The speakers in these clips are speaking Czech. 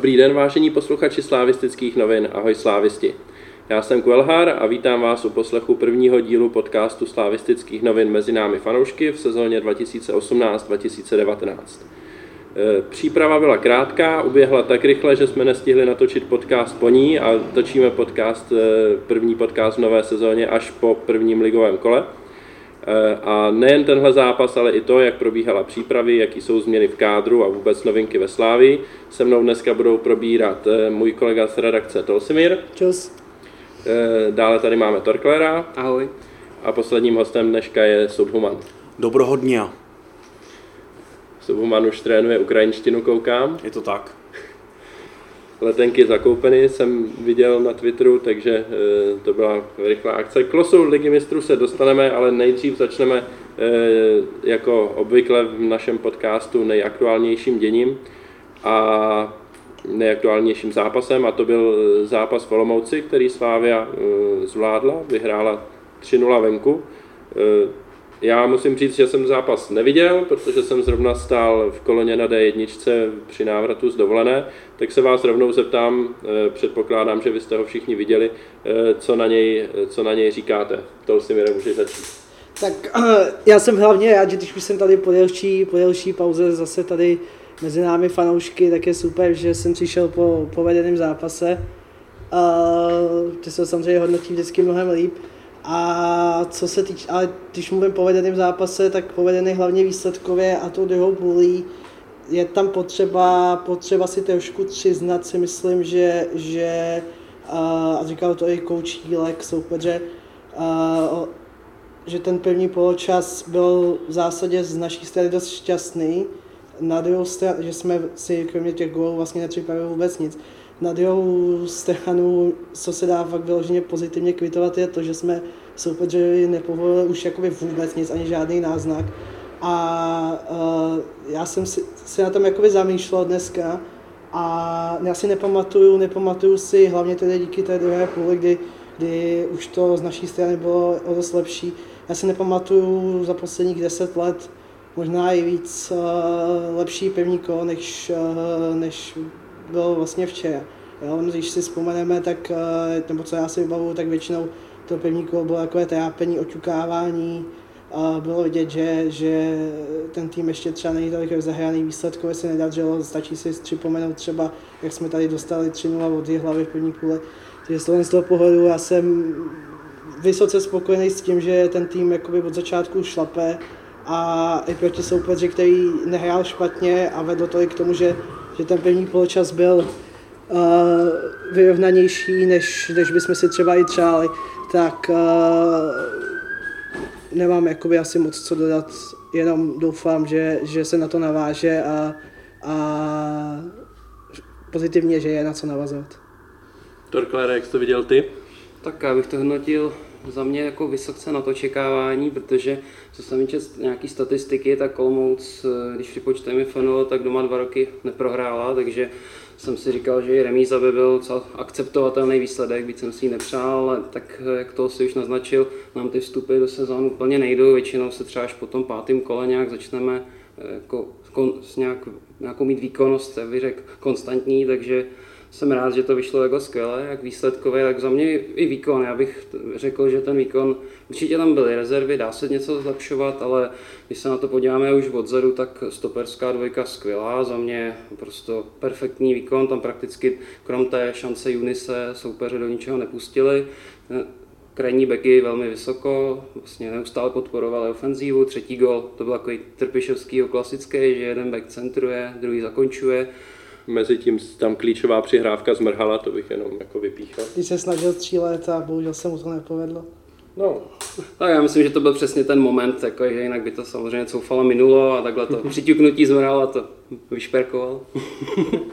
Dobrý den, vážení posluchači slávistických novin. Ahoj slávisti. Já jsem Kvelhar a vítám vás u poslechu prvního dílu podcastu slávistických novin mezi námi fanoušky v sezóně 2018-2019. E, příprava byla krátká, uběhla tak rychle, že jsme nestihli natočit podcast po ní a točíme podcast, e, první podcast v nové sezóně až po prvním ligovém kole. E, a nejen tenhle zápas, ale i to, jak probíhala přípravy, jaký jsou změny v kádru a vůbec novinky ve Slávi, se mnou dneska budou probírat můj kolega z redakce Tolsimir. Čus. Dále tady máme Torklera. Ahoj. A posledním hostem dneška je Subhuman. Dobroho dnia. Subhuman už trénuje ukrajinštinu, koukám. Je to tak. Letenky zakoupeny jsem viděl na Twitteru, takže to byla rychlá akce. K losu Ligy mistrů se dostaneme, ale nejdřív začneme jako obvykle v našem podcastu nejaktuálnějším děním a nejaktuálnějším zápasem a to byl zápas v Olomouci, který Slávia zvládla, vyhrála 3-0 venku. Já musím říct, že jsem zápas neviděl, protože jsem zrovna stál v koloně na D1 při návratu z dovolené, tak se vás rovnou zeptám, předpokládám, že vy jste ho všichni viděli, co na něj, co na něj říkáte. To si mi nemůže začít. Tak já jsem hlavně rád, že když už jsem tady po delší, po delší pauze zase tady mezi námi fanoušky, tak je super, že jsem přišel po povedeném zápase. Uh, ty se samozřejmě hodnotí vždycky mnohem líp. A co se týče, ale když mluvím povedeném zápase, tak povedený hlavně výsledkově a tou druhou půlí je tam potřeba, potřeba si trošku přiznat si myslím, že, že a říkal to i koučí Lek soupeře, a, že ten první poločas byl v zásadě z naší strany dost šťastný, na druhou stranu, že jsme si kromě těch gólů vlastně nepřipravili vůbec nic. Na druhou stranu, co se dá fakt vyloženě pozitivně kvitovat, je to, že jsme soupeři nepovolili už jakoby vůbec nic, ani žádný náznak. A uh, já jsem si, si na tom jakoby zamýšlel dneska a já si nepamatuju, nepamatuju si, hlavně tedy díky té druhé půli, kdy, kdy už to z naší strany bylo o dost lepší. Já si nepamatuju za posledních deset let možná i víc uh, lepší první kolo, než, uh, než bylo vlastně včera. Jo, když si vzpomeneme, tak, uh, nebo co já si vybavuju, tak většinou to první kolo bylo takové trápení, oťukávání, a bylo vidět, že, že ten tým ještě třeba není tolik zahraný výsledkově se nedařilo, stačí si připomenout třeba, jak jsme tady dostali 3-0 od hlavy v první půle. Takže z toho pohledu já jsem vysoce spokojený s tím, že ten tým jakoby od začátku šlape a i proti soupeři, který nehrál špatně a vedlo to i k tomu, že, že ten první poločas byl uh, vyrovnanější, než, než bychom si třeba i přáli, tak uh, nemám jakoby asi moc co dodat, jenom doufám, že, že se na to naváže a, a pozitivně, že je na co navazovat. Torklére, jak jsi to viděl ty? Tak já bych to hodnotil za mě jako vysoce na to čekávání, protože co se týče nějaký statistiky, tak Olmouc, když připočteme FNL, tak doma dva roky neprohrála, takže jsem si říkal, že i remíza by byl akceptovatelný výsledek, byť jsem si ji nepřál, ale tak jak to si už naznačil, nám ty vstupy do sezónu úplně nejdou, většinou se třeba až po tom pátém kole nějak začneme jako, s nějak, nějakou mít výkonnost, bych řekl, konstantní, takže jsem rád, že to vyšlo jako skvěle, jak výsledkově, tak za mě i výkon. Já bych řekl, že ten výkon, určitě tam byly rezervy, dá se něco zlepšovat, ale když se na to podíváme už odzadu, tak stoperská dvojka skvělá, za mě prostě perfektní výkon, tam prakticky krom té šance Junise soupeře do ničeho nepustili. Krajní beky velmi vysoko, vlastně neustále podporovali ofenzívu, třetí gol, to byl takový trpišovský klasický, že jeden back centruje, druhý zakončuje, mezi tím tam klíčová přihrávka zmrhala, to bych jenom jako vypíchal. Když se snažil střílet a bohužel se mu to nepovedlo. No. Tak já myslím, že to byl přesně ten moment, jako, že jinak by to samozřejmě coufalo minulo a takhle to přiťuknutí zmrhal a to vyšperkoval.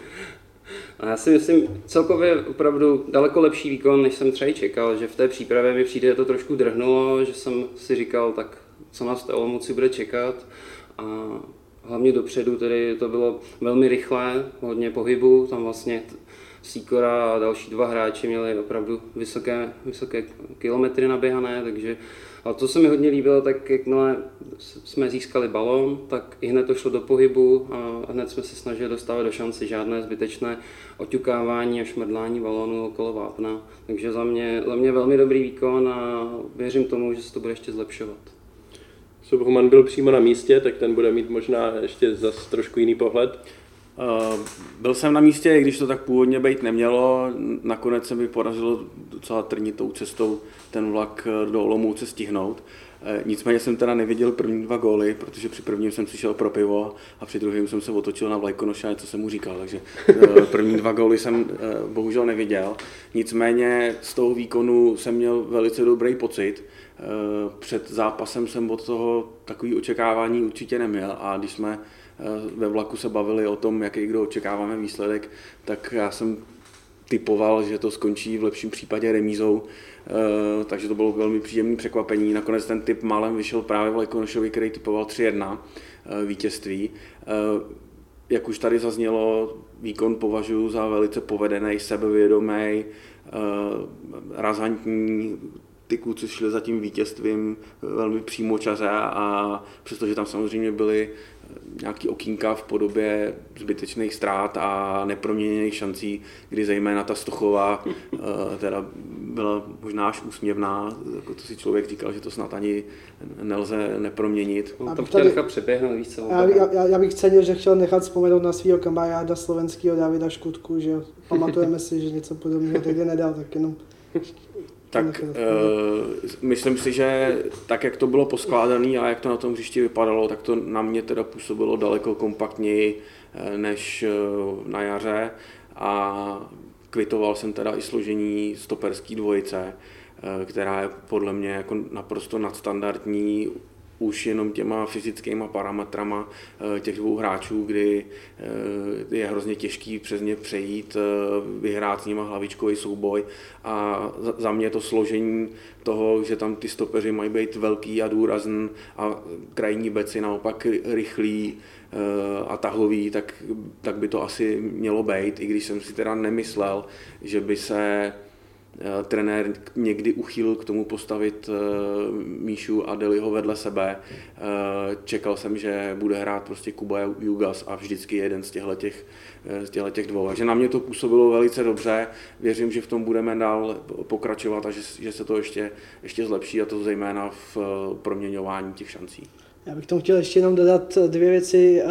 a já si myslím, celkově opravdu daleko lepší výkon, než jsem třeba čekal, že v té přípravě mi přijde to trošku drhnulo, že jsem si říkal, tak co nás v Olomouci bude čekat. A hlavně dopředu, tedy to bylo velmi rychlé, hodně pohybu, tam vlastně Sikora a další dva hráči měli opravdu vysoké, vysoké kilometry naběhané, takže Ale to se mi hodně líbilo, tak jakmile jsme získali balón, tak i hned to šlo do pohybu a hned jsme se snažili dostávat do šanci žádné zbytečné oťukávání a šmrdlání balónu okolo vápna. Takže za mě, za mě velmi dobrý výkon a věřím tomu, že se to bude ještě zlepšovat. Subhuman byl přímo na místě, tak ten bude mít možná ještě zase trošku jiný pohled. Uh, byl jsem na místě, i když to tak původně být nemělo. Nakonec se mi podařilo docela trnitou cestou ten vlak eh, do Olomouce stihnout. Uh, nicméně jsem teda neviděl první dva góly, protože při prvním jsem přišel pro pivo a při druhém jsem se otočil na Vlajkonoše a něco jsem mu říkal, takže první dva góly jsem bohužel neviděl. Nicméně z toho výkonu jsem měl velice dobrý pocit. Před zápasem jsem od toho takový očekávání určitě neměl a když jsme Eh, ve vlaku se bavili o tom, jaký kdo očekáváme výsledek, tak já jsem typoval, že to skončí v lepším případě remízou, eh, takže to bylo velmi příjemné překvapení. Nakonec ten typ málem vyšel právě v Lekonošovi, který typoval 3-1 eh, vítězství. Jak už tady zaznělo, výkon považuji za velice povedený, sebevědomý, razantní, ty kluci šli za tím vítězstvím velmi přímočaře a přestože tam samozřejmě byly nějaký okýnka v podobě zbytečných ztrát a neproměněných šancí, kdy zejména ta Stochová eh, teda byla možná až úsměvná, jako to si člověk říkal, že to snad ani nelze neproměnit. On tam chtěl nechat přeběhnout, víš co? Já, já, já, bych cenil, že chtěl nechat vzpomenout na svého kamaráda slovenského Davida Škutku, že pamatujeme si, že něco podobného tehdy nedal, tak jenom tak uh, myslím si, že tak, jak to bylo poskládané a jak to na tom hřišti vypadalo, tak to na mě teda působilo daleko kompaktněji eh, než eh, na jaře. A kvitoval jsem teda i složení stoperský dvojice, která je podle mě jako naprosto nadstandardní už jenom těma fyzickými parametrama eh, těch dvou hráčů, kdy eh, je hrozně těžký přes ně přejít, eh, vyhrát s nima hlavičkový souboj. A za mě to složení toho, že tam ty stopeři mají být velký a důrazný a krajní beci naopak rychlí a tahový, tak, tak by to asi mělo být, i když jsem si teda nemyslel, že by se trenér někdy uchýlil k tomu postavit eh, Míšu a Deliho vedle sebe. Eh, čekal jsem, že bude hrát prostě Kuba Jugas a vždycky jeden z těchto těch, z těch dvou. Takže na mě to působilo velice dobře. Věřím, že v tom budeme dál pokračovat a že, že se to ještě, ještě zlepší a to zejména v proměňování těch šancí. Já bych tomu chtěl ještě jenom dodat dvě věci.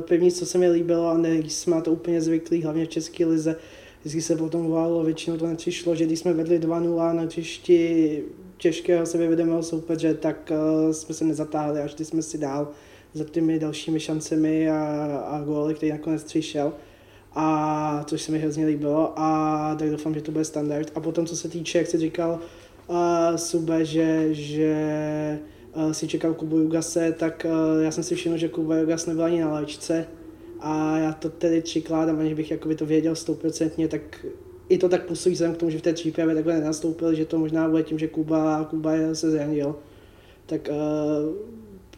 První, co se mi líbilo, a nejsme to úplně zvyklí, hlavně v České lize, vždycky se potom volalo, většinou to nepřišlo, že když jsme vedli 2-0 na příští těžkého sebevědomého soupeře, tak uh, jsme se nezatáhli a šli jsme si dál za těmi dalšími šancemi a, a góly, který nakonec přišel. A což se mi hrozně líbilo a tak doufám, že to bude standard. A potom, co se týče, jak jsi říkal, uh, Sube, že, že uh, si čekal Kubu Jugase, tak uh, já jsem si všiml, že Kuba Jugas nebyl ani na léčce, a já to tedy přikládám, aniž bych jakoby to věděl stoprocentně, tak i to tak působí vzhledem k tomu, že v té přípravě takhle nenastoupil, že to možná bude tím, že Kuba, Kuba se zranil. Tak uh,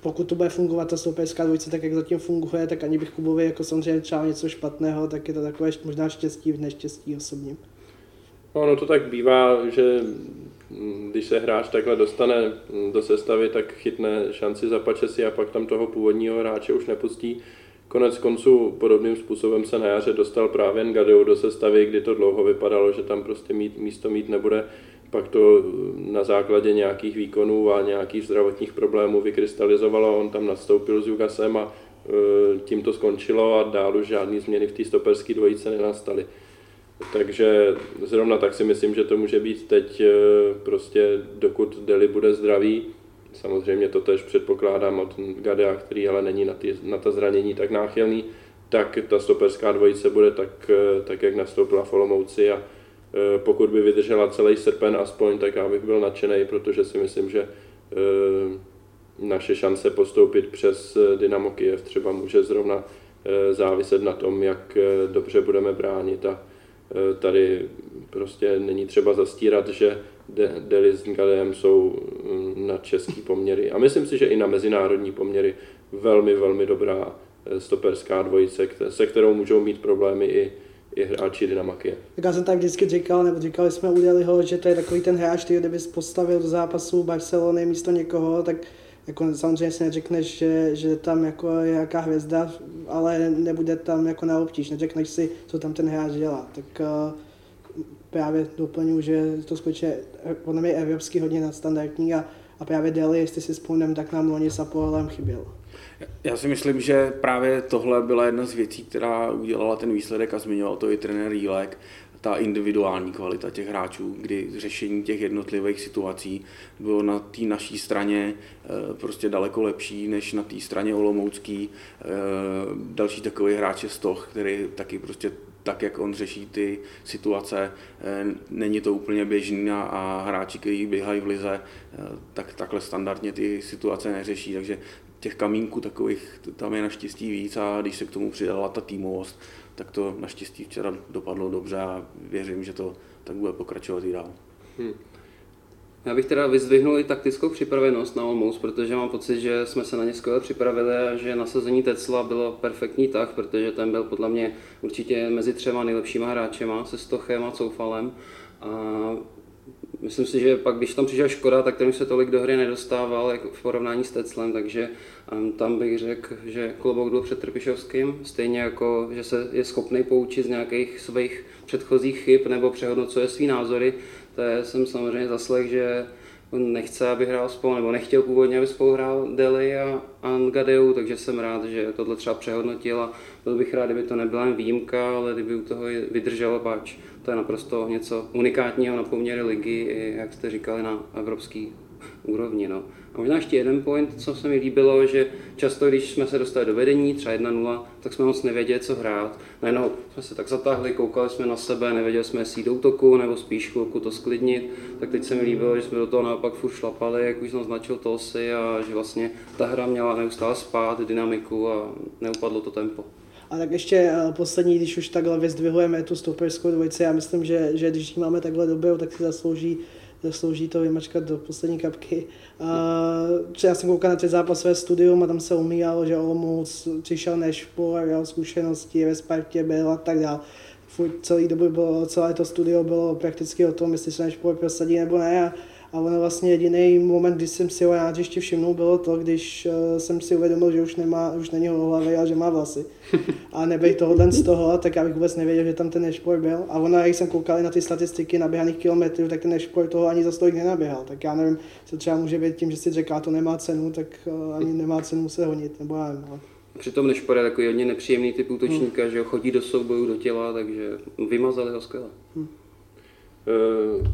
pokud to bude fungovat ta stouperská dvojice tak, jak zatím funguje, tak ani bych Kubovi jako samozřejmě třeba něco špatného, tak je to takové možná štěstí v neštěstí osobním. No, no to tak bývá, že když se hráč takhle dostane do sestavy, tak chytne šanci za si a pak tam toho původního hráče už nepustí. Konec konců podobným způsobem se na jaře dostal právě Ngadeu do sestavy, kdy to dlouho vypadalo, že tam prostě mít, místo mít nebude. Pak to na základě nějakých výkonů a nějakých zdravotních problémů vykrystalizovalo. On tam nastoupil s Jugasem a e, tím to skončilo a dál už žádný změny v té stoperské dvojice nenastaly. Takže zrovna tak si myslím, že to může být teď e, prostě, dokud Deli bude zdravý, samozřejmě to tež předpokládám od Gadea, který ale není na, ty, na ta zranění tak náchylný, tak ta stoperská dvojice bude tak, eh, tak jak nastoupila v Olomouci a eh, pokud by vydržela celý srpen aspoň, tak já bych byl nadšený, protože si myslím, že eh, naše šance postoupit přes Dynamo Kiev třeba může zrovna záviset na tom, jak dobře budeme bránit a tady prostě není třeba zastírat, že Deli s Gadem jsou mm, na český poměry a myslím si, že i na mezinárodní poměry velmi, velmi dobrá eh, stoperská dvojice, se kterou můžou mít problémy i, i hráči Dynama Kiev. Tak já jsem tak vždycky říkal, nebo říkali jsme u ho, že to je takový ten hráč, který kdyby postavil do zápasu Barcelony místo někoho, tak jako samozřejmě si neřekneš, že, že tam jako je jaká hvězda, ale nebude tam jako na obtíž, neřekneš si, co tam ten hráč dělá. Tak uh, právě doplňuji, že to skutečně podle mě evropský hodně nadstandardní a, a právě Deli, jestli si vzpomínám, tak nám loni s Apolem chyběl. Já si myslím, že právě tohle byla jedna z věcí, která udělala ten výsledek a zmiňoval to i trenér Jílek, ta individuální kvalita těch hráčů, kdy řešení těch jednotlivých situací bylo na té naší straně eh, prostě daleko lepší než na té straně Olomoucký. Eh, další takový hráč je Stoch, který taky prostě tak, jak on řeší ty situace, eh, není to úplně běžný a hráči, kteří běhají v lize, tak takhle standardně ty situace neřeší, takže těch kamínků takových tam je naštěstí víc a když se k tomu přidala ta týmovost, tak to naštěstí včera dopadlo dobře a věřím, že to tak bude pokračovat i dál. Hmm. Já bych teda vyzdvihnul i taktickou připravenost na Olmous, protože mám pocit, že jsme se na ně skvěle připravili a že nasazení Tecla bylo perfektní tak, protože ten byl podle mě určitě mezi třema nejlepšíma hráčema, se Stochem a Coufalem. A myslím si, že pak, když tam přišel Škoda, tak ten se tolik do hry nedostával jako v porovnání s Teclem, takže um, tam bych řekl, že klobouk byl před Trpišovským, stejně jako, že se je schopný poučit z nějakých svých předchozích chyb nebo přehodnocuje svý názory. Je, jsem samozřejmě zaslech, že on nechce, aby hrál spolu, nebo nechtěl původně, aby spolu hrál Deli a Angadeu, takže jsem rád, že tohle třeba přehodnotil a byl bych rád, kdyby to nebyla jen výjimka, ale kdyby u toho vydržel páč. To je naprosto něco unikátního na poměry ligy, jak jste říkali, na evropský úrovni. No. A možná ještě jeden point, co se mi líbilo, že často, když jsme se dostali do vedení, třeba 1-0, tak jsme moc nevěděli, co hrát. Najednou jsme se tak zatáhli, koukali jsme na sebe, nevěděli jsme, jestli jít do útoku, nebo spíš chvilku to sklidnit. Tak teď se mi líbilo, že jsme do toho naopak furt šlapali, jak už naznačil Tolsi, a že vlastně ta hra měla neustále spát, dynamiku a neupadlo to tempo. A tak ještě eh, poslední, když už takhle vyzdvihujeme tu stoperskou dvojici, já myslím, že, že když máme takhle dobrou, tak si zaslouží zaslouží to vymačkat do poslední kapky. Uh, já jsem koukal na ty zápasové studium a tam se umíjalo, že Olomouc přišel Nešpor, měl zkušenosti ve Spartě byl a tak dále. Celý dobu bylo, celé to studio bylo prakticky o tom, jestli se Nešpor prosadí nebo ne. A, a ono vlastně jediný moment, kdy jsem si ho na hřišti všimnul, bylo to, když uh, jsem si uvědomil, že už, nemá, už není hlavy a že má vlasy. A nebej tohohle z toho, tak já bych vůbec nevěděl, že tam ten nešpor byl. A ono, jak jsem koukal na ty statistiky naběhaných kilometrů, tak ten nešpor toho ani za stolik nenaběhal. Tak já nevím, co třeba může být tím, že si říká, to nemá cenu, tak uh, ani nemá cenu se honit, nebo já nevím. Ale... Přitom Nešpor je takový hodně nepříjemný typ útočníka, hmm. že ho chodí do souboju, do těla, takže vymazali ho skvěle. Hmm. Uh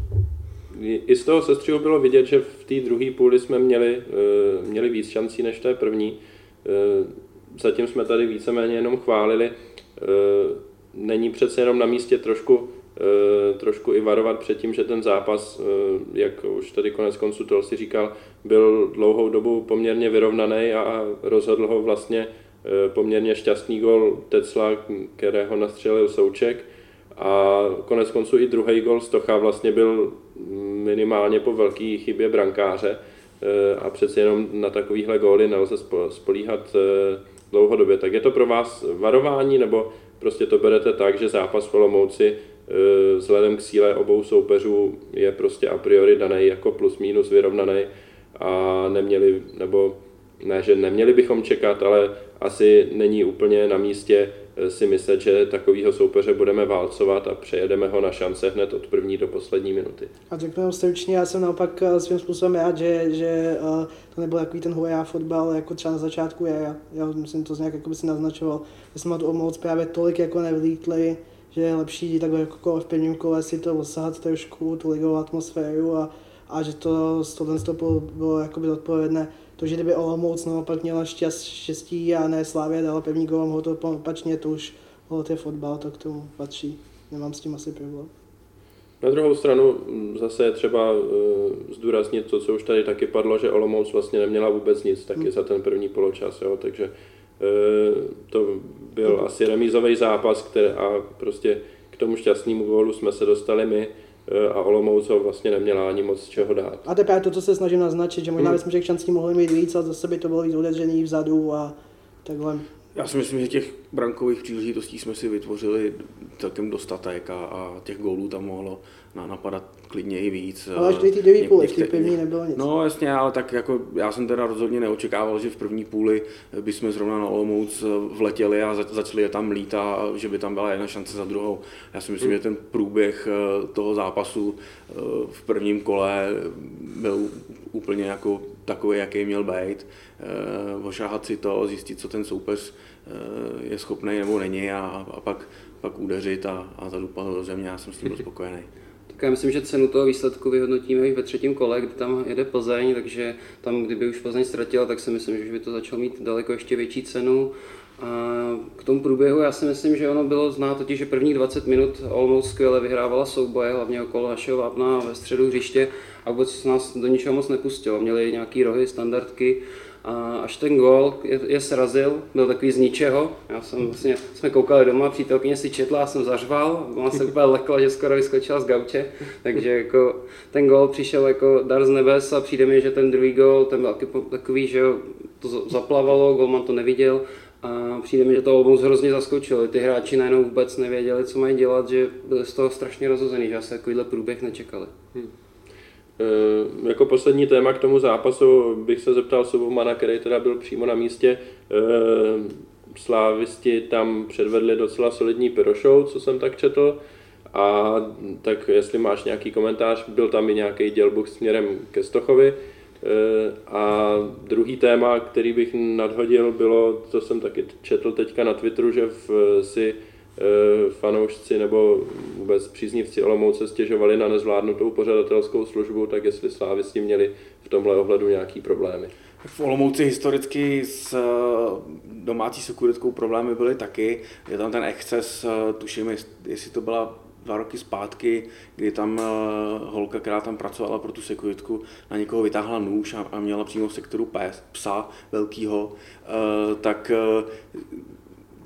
i z toho sestřihu bylo vidět, že v té druhé půli jsme měli, eh, měli víc šancí než té první. Eh, zatím jsme tady víceméně jenom chválili. Eh, není přece jenom na místě trošku, trošku i varovat před tím, že ten zápas, jak už tady konec konců si říkal, byl dlouhou dobu poměrně vyrovnaný a rozhodl ho vlastně poměrně šťastný gol Tecla, kterého nastřelil Souček. A konec konců i druhý gol Stocha vlastně byl minimálně po velké chybě brankáře eh, a přeci jenom na takovýhle góly nelze spolíhat eh, dlouhodobě. Tak je to pro vás varování, nebo prostě to berete tak, že zápas v Olomouci eh, vzhledem k síle obou soupeřů je prostě a priori daný jako plus minus vyrovnaný a neměli, nebo ne, že neměli bychom čekat, ale asi není úplně na místě si myslet, že takovýho soupeře budeme válcovat a přejedeme ho na šance hned od první do poslední minuty. A řeknu stručně, já jsem naopak eh, svým způsobem rád, že, že uh, to nebyl takový ten hurá fotbal, jako třeba na začátku. Já, já myslím, to nějak jako by si naznačoval, že jsme to moc právě tolik jako nevlítli, že je lepší takhle jako v prvním kole si to osahat trošku, tu ligovou atmosféru a, a že to z tohle bylo, bylo jakoby odpovědné to, že kdyby Olomouc naopak měla štěstí a ne Slávě dala pevný gol, mohlo to opačně, to už hold je fotbal, to k tomu patří. Nemám s tím asi problém. Na druhou stranu zase je třeba uh, zdůraznit to, co už tady taky padlo, že Olomouc vlastně neměla vůbec nic taky hmm. za ten první poločas, jo, takže uh, to byl hmm. asi remízový zápas který, a prostě k tomu šťastnému gólu jsme se dostali my. Eh, a Olomouc ho vlastně neměla ani moc čeho dát. A teprve to, co se snažím naznačit, že možná hmm. bychom těch šancí mohli mít víc a zase by to bylo víc udeřený vzadu a takhle. Já si myslím, že těch brankových příležitostí jsme si vytvořili celkem dostatek a, a těch gólů tam mohlo na, napadat klidně i víc. Ale až ty devý půli, v té první nebylo nic. No jasně, ale tak jako já jsem teda rozhodně neočekával, že v první půli bychom zrovna na Olomouc vletěli a začali je tam lít a že by tam byla jedna šance za druhou. Já si myslím, hmm. že ten průběh eh, toho zápasu eh, v prvním kole byl úplně jako takový, jaký měl být. Eh, ošáhat si to, zjistit, co ten soupeř je schopný nebo není a, a pak, pak udeřit a, a zadupat do země. Já jsem s tím byl spokojený. Tak já myslím, že cenu toho výsledku vyhodnotíme i ve třetím kole, kdy tam jede Plzeň, takže tam, kdyby už Plzeň ztratila, tak si myslím, že by to začalo mít daleko ještě větší cenu. A k tomu průběhu já si myslím, že ono bylo znát totiž, že prvních 20 minut Olomouc skvěle vyhrávala souboje, hlavně okolo našeho vápna ve středu hřiště a vůbec nás do ničeho moc nepustilo. Měli nějaký rohy, standardky, a až ten gol je, je srazil, byl takový z ničeho. Já jsem vlastně, jsme koukali doma, přítelkyně si četla, já jsem zařval, ona se úplně lekla, že skoro vyskočila z gauče, takže jako ten gol přišel jako dar z nebes a přijde mi, že ten druhý gol, ten byl takový, že to zaplavalo, golman to neviděl a přijde mi, že to Olomouc hrozně zaskočilo. Ty hráči najednou vůbec nevěděli, co mají dělat, že byli z toho strašně rozhozený, že asi takovýhle průběh nečekali. Hmm. E, jako poslední téma k tomu zápasu bych se zeptal Subomana, který teda byl přímo na místě. E, slávisti tam předvedli docela solidní pyrošou, co jsem tak četl. A tak jestli máš nějaký komentář, byl tam i nějaký dělbuk směrem ke Stochovi. E, a druhý téma, který bych nadhodil, bylo, co jsem taky četl teďka na Twitteru, že v, si Eh, fanoušci nebo vůbec příznivci Olomouce stěžovali na nezvládnutou pořadatelskou službu, tak jestli Slávy s tím měli v tomhle ohledu nějaký problémy. V Olomouci historicky s eh, domácí sekuritkou problémy byly taky. Je tam ten exces, eh, tuším, jestli to byla dva roky zpátky, kdy tam holka, která tam pracovala pro tu sekuritku, na někoho vytáhla nůž a, měla přímo v sektoru pes, psa velkýho, tak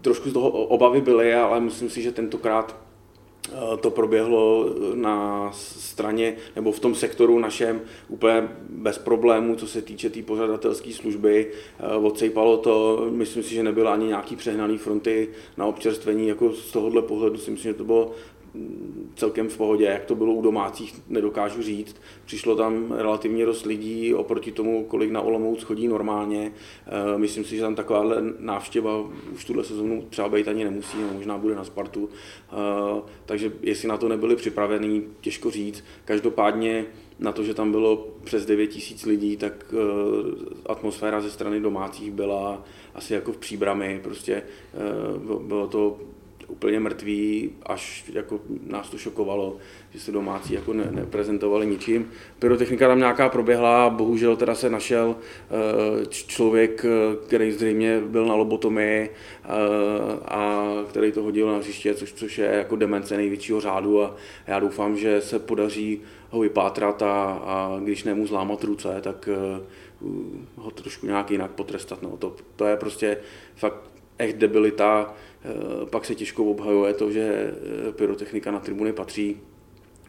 trošku z toho obavy byly, ale myslím si, že tentokrát eh, to proběhlo na straně nebo v tom sektoru našem úplně bez problémů, co se týče té tý pořadatelské služby. Eh, odsejpalo to, myslím si, že nebyly ani nějaký přehnaný fronty na občerstvení, jako z tohohle pohledu si myslím, že to bylo celkem v pohodě, jak to bylo u domácích, nedokážu říct. Přišlo tam relativně dost lidí oproti tomu, kolik na Olomouc chodí normálně. Eh, myslím si, že tam takováhle návštěva už tuhle sezónu třeba být ani nemusí, možná bude na Spartu. Eh, takže jestli na to nebyli připravení, těžko říct. Každopádně na to, že tam bylo přes 9 tisíc lidí, tak eh, atmosféra ze strany domácích byla asi jako v příbrami. Prostě bylo to úplně mrtví, až jako nás to šokovalo, že se domácí jako ne, neprezentovali ničím. Pyrotechnika tam nějaká proběhla, bohužel teda se našel eh, člověk, eh, který zřejmě byl na lobotomii eh, a který to hodil na hřiště, což, což je jako demence největšího řádu a já doufám, že se podaří ho vypátrat a, a když nemu zlámat ruce, tak ho trošku nějak jinak potrestat. No. To, to je prostě fakt echt debilita, pak se těžko obhajuje to, že eh, pyrotechnika na tribuny patří,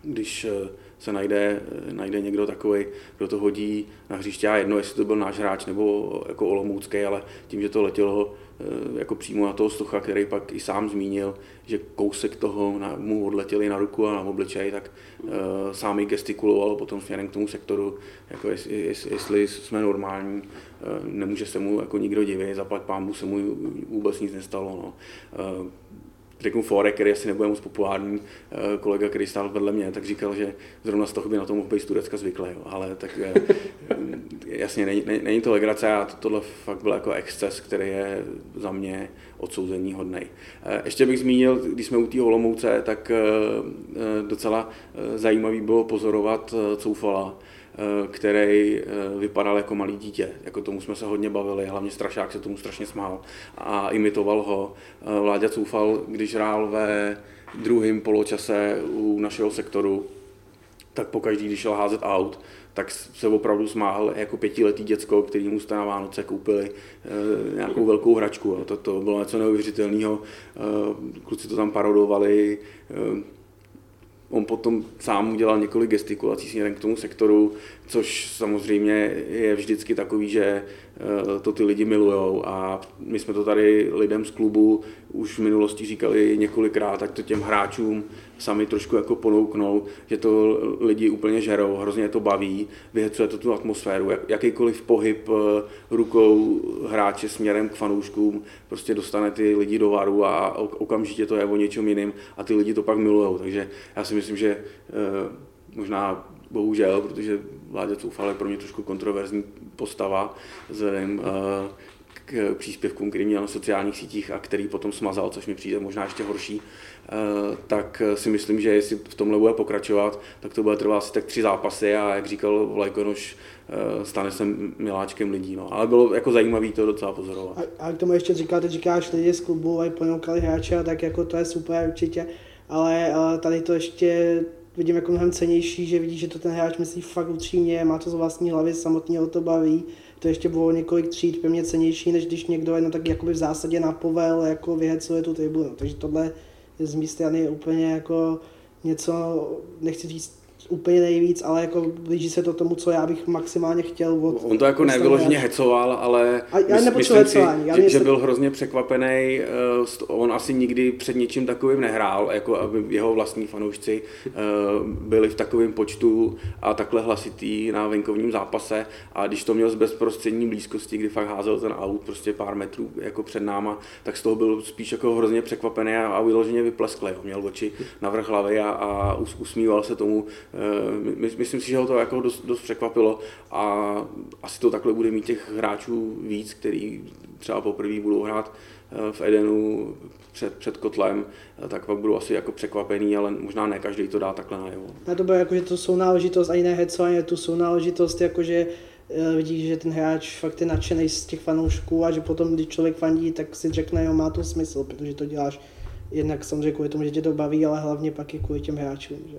když eh, se najde, najde někdo takový, kdo to hodí na hřiště a jedno, jestli to byl náš hráč nebo jako Olomoucký, ale tím, že to letělo Eh, jako přímo na toho stocha, který pak i sám zmínil, že kousek toho na, mu odletěli na ruku a na obličej, tak uh, sám i gestikuloval potom směrem k tomu sektoru, jako jestli, jestli, jestli jsme normální, nemůže se mu jako nikdo divit, zaplať pámu se mu vůbec nic nestalo. No. Uh, řeknu Fore, který asi nebude moc populární, eh, kolega, který stál vedle mě, tak říkal, že zrovna z toho by na to mohl být z Turecka zvyklý, jo. ale tak eh, jasně, není, není to legrace a to, tohle fakt byl jako exces, který je za mě odsouzení hodný. Eh, ještě bych zmínil, když jsme u té Holomouce, tak docela zajímavý bylo pozorovat Coufala, Eh, který eh, vypadal jako malý dítě. Jako tomu jsme se hodně bavili, hlavně Strašák se tomu strašně smál a imitoval ho. Eh, Vláďa Coufal, když hrál ve druhém poločase u našeho sektoru, tak pokaždý, když šel házet out, tak se opravdu smáhl jako pětiletý děcko, který mu jste na Vánoce koupili e, nějakou velkou hračku. To, to bylo něco neuvěřitelného. E, kluci to tam parodovali. E, on potom sám udělal několik gestikulací směrem k tomu sektoru, což samozřejmě je vždycky takový, že eh, to ty lidi milujou. A my jsme to tady lidem z klubu už v minulosti říkali několikrát, tak to těm hráčům sami trošku jako ponouknou, že to lidi úplně žerou, hrozně to baví, vyhecuje to tu atmosféru, jak, jakýkoliv pohyb eh, rukou hráče směrem k fanouškům prostě dostane ty lidi do varu a okamžitě to je o něčem jiným a ty lidi to pak milujou, takže já si myslím, že eh, možná bohužel, protože Vládě Coufal je pro mě trošku kontroverzní postava vzhledem eh, k příspěvkům, který měl na sociálních sítích a který potom smazal, což mi přijde možná ještě horší, tak si myslím, že jestli v tomhle bude pokračovat, tak to bude trvat asi tak tři zápasy a jak říkal Vlajkonoš, stane se miláčkem lidí. No. Ale bylo jako zajímavé to docela pozorovat. A, a k tomu ještě říkáte, říkáš lidi z klubu a ponoukali hráče, tak jako to je super určitě ale, ale tady to ještě vidím jako mnohem cenější, že vidíš, že to ten hráč myslí fakt upřímně, má to z vlastní hlavy, samotně o to baví. To ještě bylo několik tříd mě cenější, než když někdo jenom tak jakoby v zásadě na povel jako vyhecuje tu tribunu. Takže tohle je z mé strany úplně jako něco, nechci říct úplně nejvíc, ale jako blíží se to tomu, co já bych maximálně chtěl. Od, On to jako nevyloženě hecoval, ale a já mys, myslím hecování, si, že, že, byl hrozně překvapený. Eh, on asi nikdy před ničím takovým nehrál, jako aby jeho vlastní fanoušci eh, byli v takovém počtu a takhle hlasitý na venkovním zápase. A když to měl z bezprostřední blízkosti, kdy fakt házel ten aut prostě pár metrů jako před náma, tak z toho byl spíš jako hrozně překvapený a, a vyloženě vyplesklý. Měl oči na vrch hlavy a, a usmíval se tomu Eh, myslím si, že ho to jako dost, dost překvapilo a asi to takhle bude mít těch hráčů víc, který třeba poprvé budou hrát eh, v Edenu před, před kotlem, eh, tak pak budou asi jako překvapený, ale možná ne každý to dá takhle najevo. A to bude jako, že to jsou náležitost a jiné hecování, tu jsou náležitost, jakože vidíš, že ten hráč fakt je nadšený z těch fanoušků a že potom, když člověk fandí, tak si řekne, jo, má to smysl, protože to děláš jednak samozřejmě kvůli tomu, že tě to baví, ale hlavně pak i kvůli těm hráčům. Že?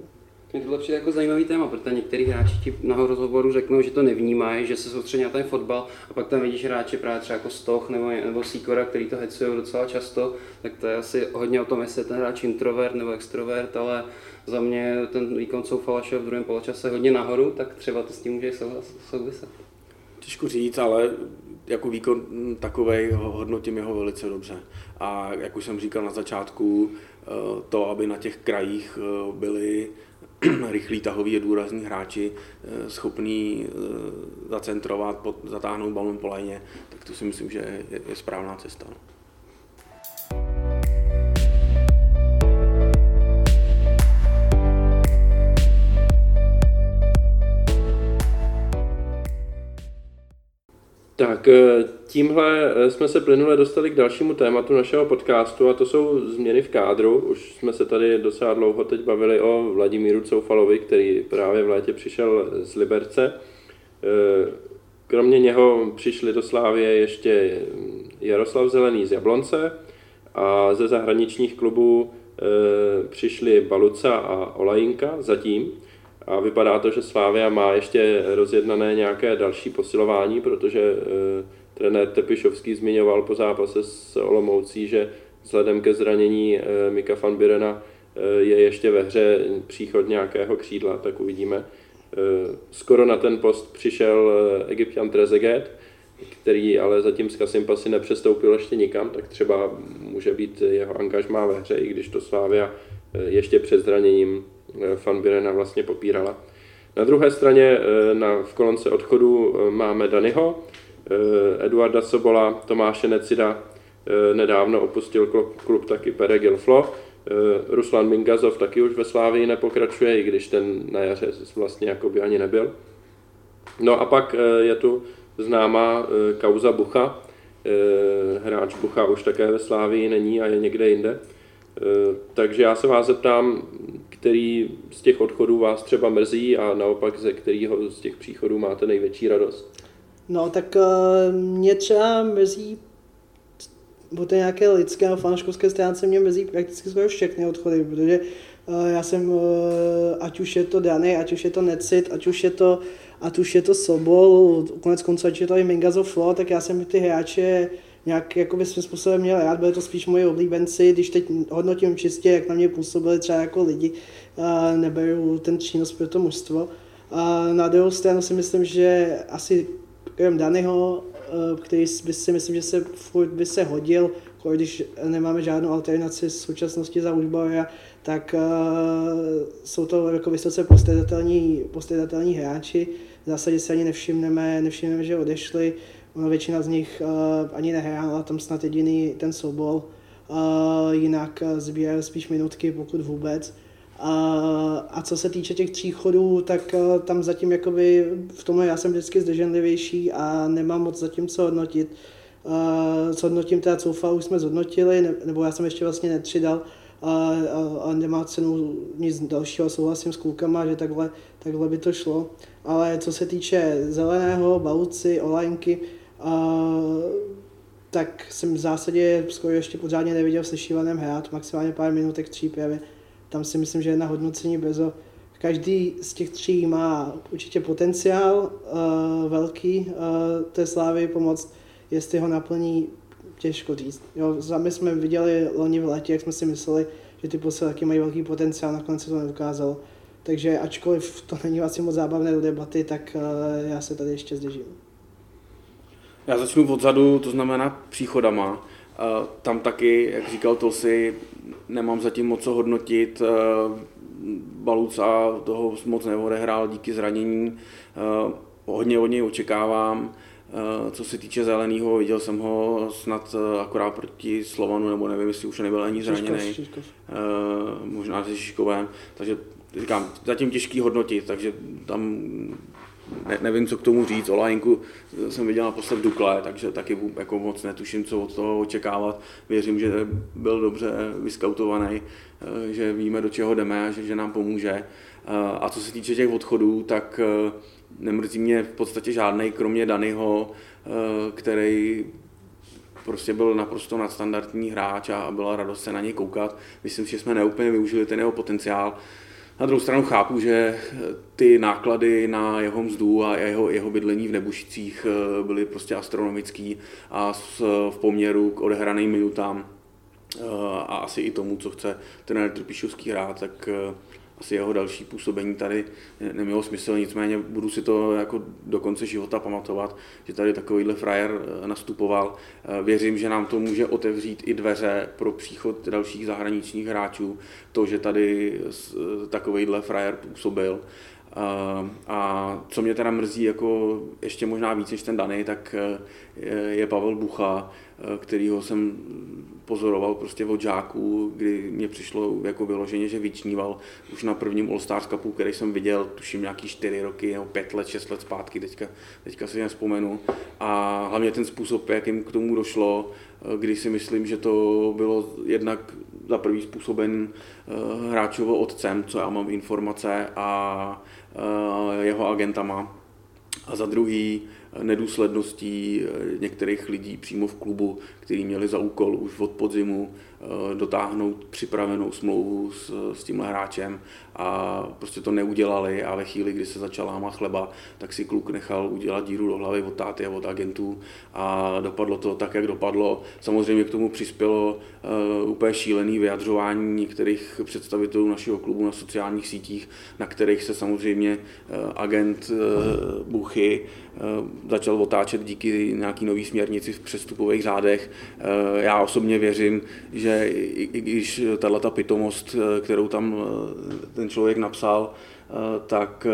Mě tohle přijde jako zajímavý téma, protože některý hráči ti na rozhovoru řeknou, že to nevnímají, že se soustředí na ten fotbal a pak tam vidíš hráče právě třeba jako Stoch nebo, nebo Sikora, který to hecují docela často, tak to je asi hodně o tom, jestli je ten hráč introvert nebo extrovert, ale za mě ten výkon Soufalaše v druhém poločase hodně nahoru, tak třeba to s tím může souviset. Těžko říct, ale jako výkon takovej hodnotím jeho velice dobře. A jak už jsem říkal na začátku, eh, to, aby na těch krajích eh, byli rychlí tahoví a důrazní hráči eh, schopní eh, zacentrovat, zatáhnout balon po lajně, tak to si myslím, že je, je správná cesta. No. Tak eh, tímhle eh, jsme se plynule dostali k dalšímu tématu našeho podcastu a to jsou změny v kádru. Už jsme se tady docela dlouho teď bavili o Vladimíru Coufalovi, který právě v létě přišel z Liberce. Eh, kromě něho přišli do Slávie ještě Jaroslav Zelený z Jablonce a ze zahraničních klubů přišli Baluca a Olajinka zatím. A vypadá to, že Slávia má ještě rozjednané nějaké další posilování, protože e, trenér Tepišovský zmiňoval po zápase s Olomoucí, že vzhledem ke zranění e, Mika van Birena e, je ještě ve hře příchod nějakého křídla, tak uvidíme. E, skoro na ten post přišel egyptian Trezeguet, který ale zatím z Kasimpasy nepřestoupil ještě nikam, tak třeba může být jeho angažmá ve hře, i když to Slávia ještě před zraněním Van Birena vlastně popírala. Na druhé straně eh, na, v kolonce odchodu eh, máme Danyho, eh, Eduarda Sobola, Tomáše Necida, nedávno opustil klub, klub taky Pere Gilflo, Ruslan Mingazov taky už ve Slávii nepokračuje, i když ten na jaře vlastně jakoby ani nebyl. No a pak je tu známá kauza Bucha, hráč Bucha už také ve Slávii není a je někde jinde. Takže já se vás zeptám, který z těch odchodů vás třeba mrzí a naopak ze kterého z těch příchodů máte největší radost? No tak uh, mě třeba mrzí po té nějaké lidské a fanškovské stránce mě mrzí prakticky skoro všechny odchody, protože uh, já jsem, uh, ať už je to Dany, ať už je to Necit, ať už je to, ať už je to Sobol, konec konců, ať je to i Mingazov Flo, tak já jsem ty hráče nějak jakoby svým způsobem měl rád, byli to spíš moji oblíbenci, když teď hodnotím čistě, jak na mě působili třeba jako lidi, neberu ten přínos pro to mužstvo. Na druhou stranu si myslím, že asi krom Danyho, který by si myslím, že se furt by se hodil, když nemáme žádnou alternaci z současnosti za Užbauera, tak uh, jsou to jako vysoce postradatelní, postradatelní hráči. V zásadě si ani nevšimneme, nevšimneme, že odešli. Ono většina z nich uh, ani nehrála, tam snad jediný ten soubol. Uh, jinak uh, sbíral spíš minutky, pokud vůbec. Uh, a co se týče těch příchodů, tak uh, tam zatím jakoby v tomhle já jsem vždycky zdrženlivější a nemám moc zatím co hodnotit. Uh, co hodnotím teda Coufa už jsme zhodnotili, ne, nebo já jsem ještě vlastně netřidal, a, a, a nemá cenu nic dalšího, souhlasím s klukama, že takhle, takhle by to šlo. Ale co se týče zeleného, baluci, olajnky, tak jsem v zásadě skoro ještě pořádně neviděl se Šivanem hrát, maximálně pár minutek přípravy. Tam si myslím, že je na hodnocení bezo. Každý z těch tří má určitě potenciál uh, velký uh, té slávy pomoct, jestli ho naplní těžko říct. Jo, my jsme viděli loni v letě, jak jsme si mysleli, že ty taky mají velký potenciál, nakonec se to neukázalo. Takže ačkoliv to není asi moc zábavné do debaty, tak uh, já se tady ještě zdržím. Já začnu odzadu, to znamená příchodama. Uh, tam taky, jak říkal Tolsi, nemám zatím moc co hodnotit. Uh, Baluca toho moc neodehrál díky zranění. Hodně od něj očekávám. Eh, co se týče zeleného, viděl jsem ho snad eh, akorát proti Slovanu, nebo nevím, jestli už nebyl ani zraněný. Možná se Šiškovem. Takže říkám, zatím těžký hodnotit, takže tam ne, nevím, co k tomu říct. O Lajinku jsem viděl naposled v Dukle, takže taky jako moc netuším, co od toho očekávat. Věřím, že byl dobře vyskautovaný, že víme, do čeho jdeme a že, že nám pomůže. A co se týče těch odchodů, tak nemrzí mě v podstatě žádný, kromě Danyho, eh, který prostě byl naprosto nadstandardní hráč a byla radost se na něj koukat. Myslím, že jsme neúplně využili ten jeho potenciál. Na druhou stranu chápu, že ty náklady na jeho mzdu a jeho, jeho bydlení v Nebušicích eh, byly prostě astronomický a v poměru k odehraným minutám eh, a asi i tomu, co chce ten Trpišovský hrát, tak asi jeho další působení tady nemělo smysl, nicméně budu si to jako do konce života pamatovat, že tady takovýhle frajer eh, nastupoval. Eh, věřím, že nám to může otevřít i dveře pro příchod dalších zahraničních hráčů, to, že tady eh, takovýhle frajer působil. A co mě teda mrzí jako ještě možná víc než ten Dany, tak je Pavel Bucha, kterýho jsem pozoroval prostě od žáků, kdy mě přišlo jako vyloženě, že vyčníval už na prvním All Stars Cupu, který jsem viděl, tuším nějaký 4 roky nebo 5 let, 6 let zpátky, teďka, teďka si nespomenu. A hlavně ten způsob, jakým k tomu došlo, kdy si myslím, že to bylo jednak za prvý způsoben eh, hráčovo otcem, co já mám informace, a eh, jeho agentama. A za druhý nedůsledností eh, některých lidí přímo v klubu, kteří měli za úkol už od podzimu Eh, dotáhnout připravenou smlouvu s, s tímhle hráčem a prostě to neudělali a ve chvíli, kdy se začal lámat chleba, tak si kluk nechal udělat díru do hlavy od táty a od agentů a dopadlo to tak, jak dopadlo. Samozřejmě k tomu přispělo uh, úplně šílený vyjadřování některých představitelů našeho klubu na sociálních sítích, na kterých se samozřejmě uh, agent uh, Buchy uh, začal otáčet díky nějaký nový směrnici v přestupových řádech. Uh, já osobně věřím, že i, i když tahle ta pitomost, eh, kterou tam eh, ten člověk napsal, eh, tak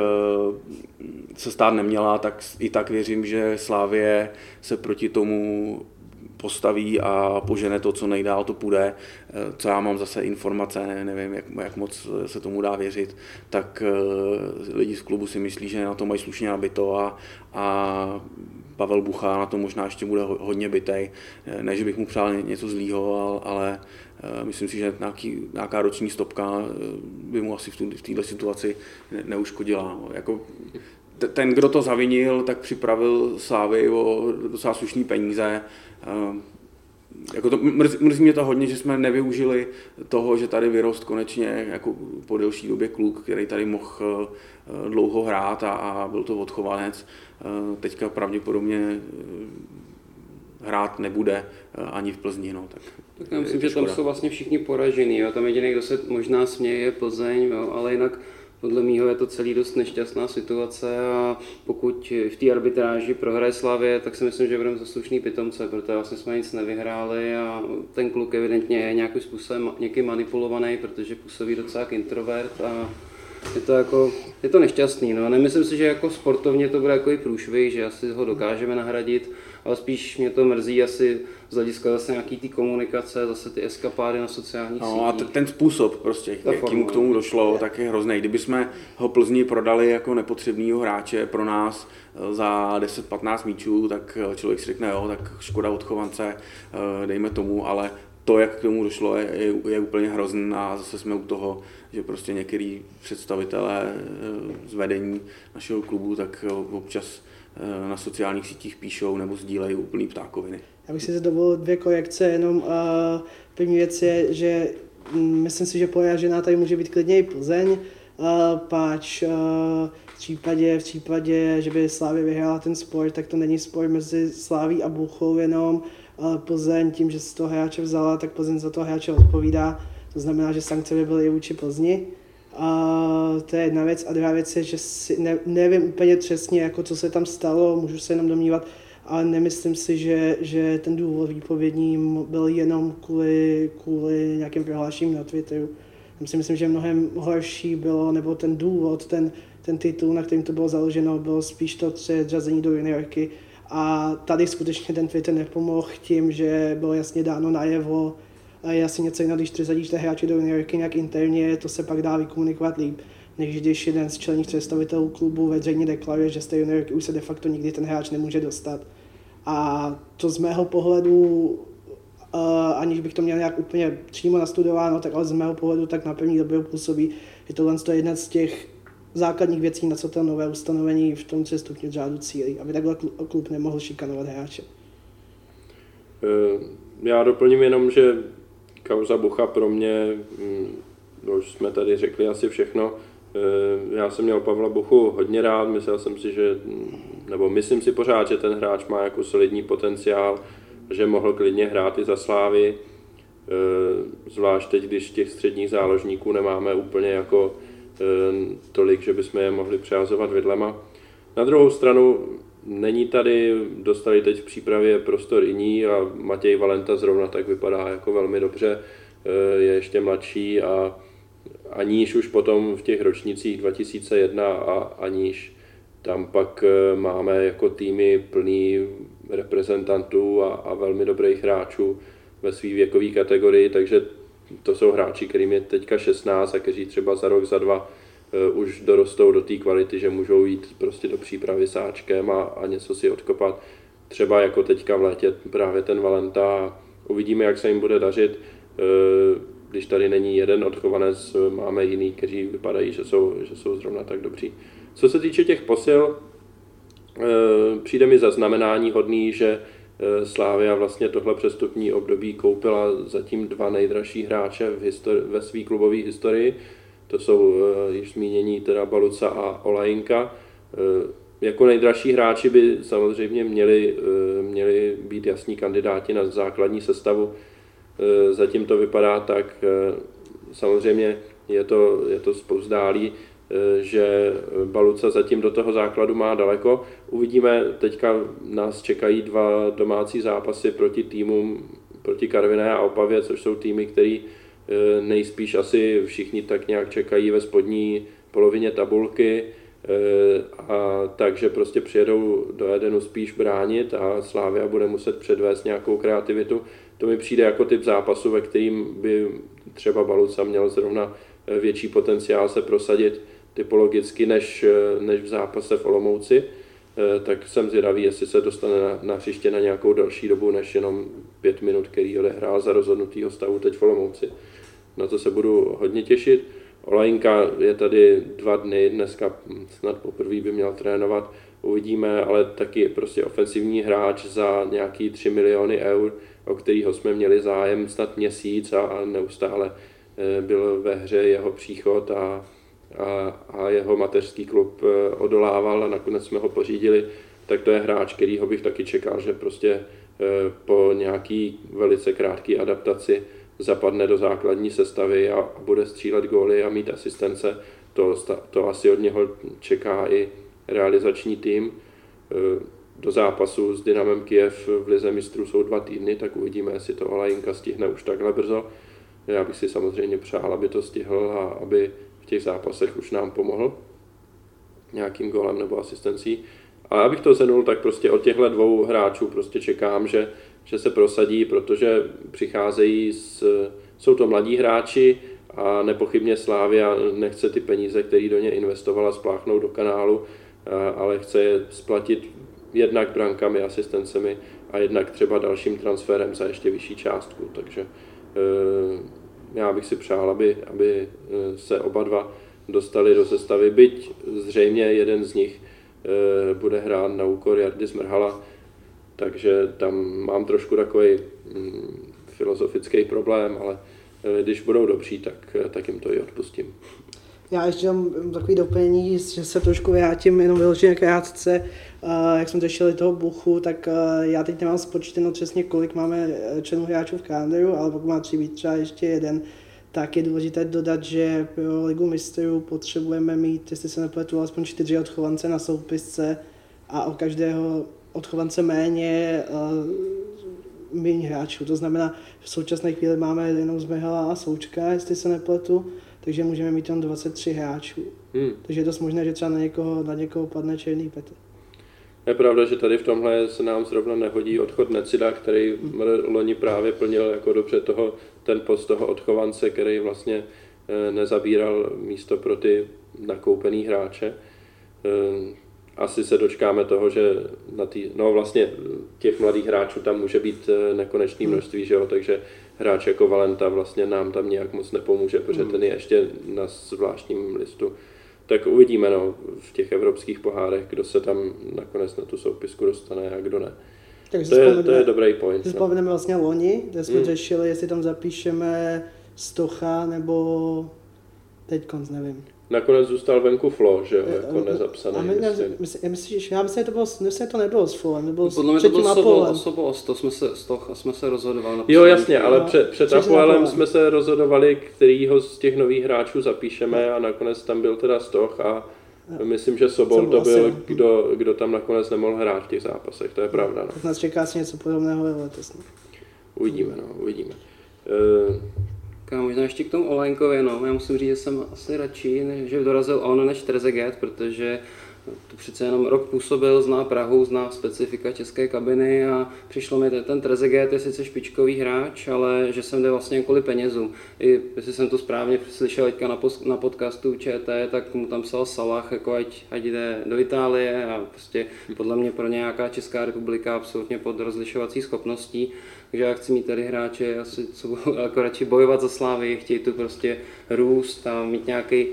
se stát neměla, tak i tak věřím, že Slávě se proti tomu postaví a požene to, co nejdál to půjde, co já mám zase informace, nevím, jak, jak moc se tomu dá věřit, tak lidi z klubu si myslí, že na to mají slušně nabito a, a Pavel Bucha na to možná ještě bude hodně bitej. Ne, že bych mu přál něco zlýho, ale eh, myslím si, že nějaký, nějaká roční stopka eh, by mu asi v této situaci neuškodila. Jako, ten, kdo to zavinil, tak připravil Sávy o docela slušné peníze. Eh, jako to, mrzí, mrzí mě to hodně, že jsme nevyužili toho, že tady vyrost konečně jako po delší době kluk, který tady mohl dlouho hrát a, a byl to odchovanec. Teďka pravděpodobně hrát nebude ani v Plzni. No, tak tak já myslím, že tam jsou vlastně všichni poražení. Jo. Tam jediný, kdo se možná směje, je Plzeň, jo, ale jinak podle mého je to celý dost nešťastná situace a pokud v té arbitráži prohraje Slavě, tak si myslím, že budeme zaslušný pitomce, protože vlastně jsme nic nevyhráli a ten kluk evidentně je nějakým způsobem někým manipulovaný, protože působí docela introvert a je to jako, je to nešťastný, no. Nemyslím si, že jako sportovně to bude jako i průšvih, že asi ho dokážeme nahradit, ale spíš mě to mrzí asi z hlediska zase nějaký ty komunikace, zase ty eskapády na sociálních no, sítích. a ten způsob prostě, Ta jakým k tomu došlo, je. tak je hrozný. Kdyby jsme ho Plzni prodali jako nepotřebného hráče pro nás eh, za 10-15 míčů, tak eh, člověk si řekne, jo, tak škoda odchovance, eh, dejme tomu, ale to, jak k tomu došlo, je, je, je úplně hrozný a zase jsme u toho, že prostě některý představitelé z vedení našeho klubu tak občas na sociálních sítích píšou nebo sdílejí úplný ptákoviny. Já bych si dovolil dvě korekce, jenom uh, první věc je, že um, myslím si, že poražená tady může být klidně i Plzeň, uh, páč uh, v případě, v případě, že by Slávě vyhrála ten sport, tak to není sport mezi Sláví a Buchou jenom. Uh, Plzeň tím, že si toho hráče vzala, tak Plzeň za toho hráče odpovídá. To znamená, že sankce by byly i vůči Plzni. Uh, to je jedna věc. A druhá věc je, že si ne, nevím úplně přesně, jako co se tam stalo, můžu se jenom domnívat, ale nemyslím si, že, že ten důvod výpovědní byl jenom kvůli, kvůli nějakým prohlášením na Twitteru. Já si myslím, že mnohem horší bylo, nebo ten důvod, ten, ten titul, na kterým to bylo založeno, bylo spíš to předřazení do juniorky. A tady skutečně ten Twitter nepomohl tím, že bylo jasně dáno najevo, a je asi něco jiného, když ty hráče do juniorky nějak interně, to se pak dá vykomunikovat líp než když jeden z členních představitelů klubu veřejně deklaruje, že z té juniorky už se de facto nikdy ten hráč nemůže dostat. A to z mého pohledu, uh, aniž bych to měl nějak úplně přímo nastudováno, tak ale z mého pohledu tak na první době působí, je tohle to jedna z těch základních věcí, na co to nové ustanovení v tom stupňu řádu cílí, aby takhle klub nemohl šikanovat hráče. Eh, já doplním jenom, že kauza Bucha pro mě, mm, už jsme tady řekli asi všechno, Eh, já jsem měl Pavla Bochu hodně rád, myslel jsem si, že, nebo myslím si pořád, že ten hráč má jako solidní potenciál, že mohl klidně hrát i za Slávy, eh, zvlášť teď, když těch středních záložníků nemáme úplně jako eh, tolik, že bychom je mohli přehazovat vidlema. Na druhou stranu není tady, dostali teď v přípravě prostor jiní a Matěj Valenta zrovna tak vypadá jako velmi dobře, je ještě mladší a Aníž už potom v těch ročnicích 2001 a Aníž tam pak eh, máme jako týmy plný reprezentantů a, a velmi dobrých hráčů ve své věkové kategorii, takže to jsou hráči, kterým je teďka 16 a kteří třeba za rok, za dva už dorostou do té kvality, že můžou jít prostě do přípravy sáčkem a, a něco si odkopat. Třeba jako teďka v létě právě ten Valenta. Uvidíme, jak se jim bude dařit. Uh, když tady není jeden odchovanec, máme jiný, kteří vypadají, že jsou, že jsou zrovna tak dobří. Co se týče těch posil, eh, přijde mi zaznamenání hodný, že eh, Slávia vlastně tohle přestupní období koupila zatím dva nejdražší hráče v histori- ve své klubové historii. To jsou eh, již zmínění teda Baluca a Olajinka. Jako nejdražší hráči by samozřejmě měli, měli být jasní kandidáti na základní sestavu Eh, zatím to vypadá tak, eh, samozřejmě je to, je to spouzdálí, eh, že Baluca zatím do toho základu má daleko. Uvidíme, teďka nás čekají dva domácí zápasy proti týmům, proti Karviné a Opavě, což jsou týmy, který nejspíš asi všichni tak nějak čekají ve spodní polovině tabulky, a takže prostě přijedou do Edenu spíš bránit a Slávia bude muset předvést nějakou kreativitu to mi přijde jako typ zápasu, ve kterým by třeba Baluca měl zrovna eh, větší potenciál se prosadit typologicky než, eh, než v zápase v Olomouci, eh, tak jsem zvědavý, jestli se dostane na, na hřiště na nějakou další dobu, než jenom pět minut, který odehrál za rozhodnutýho stavu teď v Olomouci. Na to se budu hodně těšit. Olajinka je tady dva dny, dneska snad poprvé by měl trénovat, uvidíme, ale taky prostě ofensivní hráč za nějaký 3 miliony eur, o kterého jsme měli zájem snad měsíc a, a neustále eh, byl ve hře jeho příchod a, a, a jeho mateřský klub eh, odolával a nakonec jsme ho pořídili, tak to je hráč, kterýho bych taky čekal, že prostě po nějaký velice krátké adaptaci zapadne do základní sestavy a bude střílet góly a mít asistence. To, to asi od něho čeká i realizační tým. Do zápasu s Dynamem Kiev v Lize mistrů jsou dva týdny, tak uvidíme, jestli to Olajinka stihne už takhle brzo. Já bych si samozřejmě přál, aby to stihl a aby v těch zápasech už nám pomohl nějakým golem nebo asistencí. A abych to zhrnul, tak prostě od těchto dvou hráčů prostě čekám, že, že se prosadí, protože přicházejí z, jsou to mladí hráči a nepochybně Slávia nechce ty peníze, které do ně investovala, spláchnout do kanálu, ale chce je splatit jednak brankami, asistencemi a jednak třeba dalším transferem za ještě vyšší částku. Takže eh, já bych si přál, aby, aby eh, se oba dva dostali do sestavy, byť zřejmě jeden z nich eh, bude hrát na úkor Jardy Smrhala, takže tam mám trošku takový mm, filozofický problém, ale když budou dobří, tak, tak jim to i odpustím. Já ještě mám takový doplnění, že se trošku vrátím jenom vyloženě krátce. Uh, jak jsme řešili toho Buchu, tak uh, já teď nemám spočteno přesně, kolik máme eh, členů hráčů v kalendaru, ale pokud má tři být třeba ještě jeden, tak je důležité dodat, že pro Ligu mistrů potřebujeme mít, jestli se nepletu, alespoň čtyři odchovance na soupisce a o každého odchovance méně uh, méně hráčů. To znamená, v současné chvíli máme jenom Zmehala a Součka, jestli se nepletu takže můžeme mít tam 23 hráčů. Hmm. Takže je dost možné, že třeba na někoho, na někoho padne černý Petr. Je pravda, že tady v tomhle se nám zrovna nehodí odchod Necida, který hmm. loni právě plnil jako dobře toho, ten post toho odchovance, který vlastně eh, nezabíral místo pro ty nakoupený hráče. Asi se dočkáme toho, že na tý, no vlastně těch mladých hráčů tam může být eh, nekonečné hmm. množství, že jo, takže hráč jako Valenta vlastně nám tam nějak moc nepomůže, protože hmm. ten je ještě na zvláštním listu. Tak uvidíme no, v těch evropských pohárech, kdo se tam nakonec na tu soupisku dostane a kdo ne. Takže to, je, to je dobrý point. Si no. vlastně loni, kde jsme hmm. řešili, jestli tam zapíšeme Stocha nebo teď konc, nevím. Nakonec zůstal venku Flo, že jo, jako nezapsaný. A my, ne, myslím, já myslím, že já myslím, že to bylo, myslím, že to nebylo s Flowem, nebylo Podle mě to bylo Sobo, Sobo to jsme se, z toho jsme se rozhodovali. Jo, jasně, ale no, před, před Apolem jsme se rozhodovali, kterýho z těch nových hráčů zapíšeme no. a nakonec tam byl teda Stoch a no. myslím, že Sobol to byl, kdo, kdo tam nakonec nemohl hrát v těch zápasech, to je pravda. No. Tak nás čeká asi něco podobného letos. Uvidíme, no, uvidíme. Uh, a možná ještě k tomu Olajnkovi, no, já musím říct, že jsem asi radši, že dorazil on než Trezeget, protože to přece jenom rok působil, zná Prahu, zná specifika české kabiny a přišlo mi, ten Trezeget je sice špičkový hráč, ale že jsem jde vlastně kvůli penězům. I jestli jsem to správně slyšel teďka na, post, na podcastu ČT, tak mu tam psal Salah, jako ať, ať jde do Itálie a prostě podle mě pro nějaká Česká republika absolutně pod rozlišovací schopností. Takže já chci mít tady hráče, asi, co budou jako radši bojovat za slávy, chtějí tu prostě růst a mít nějaký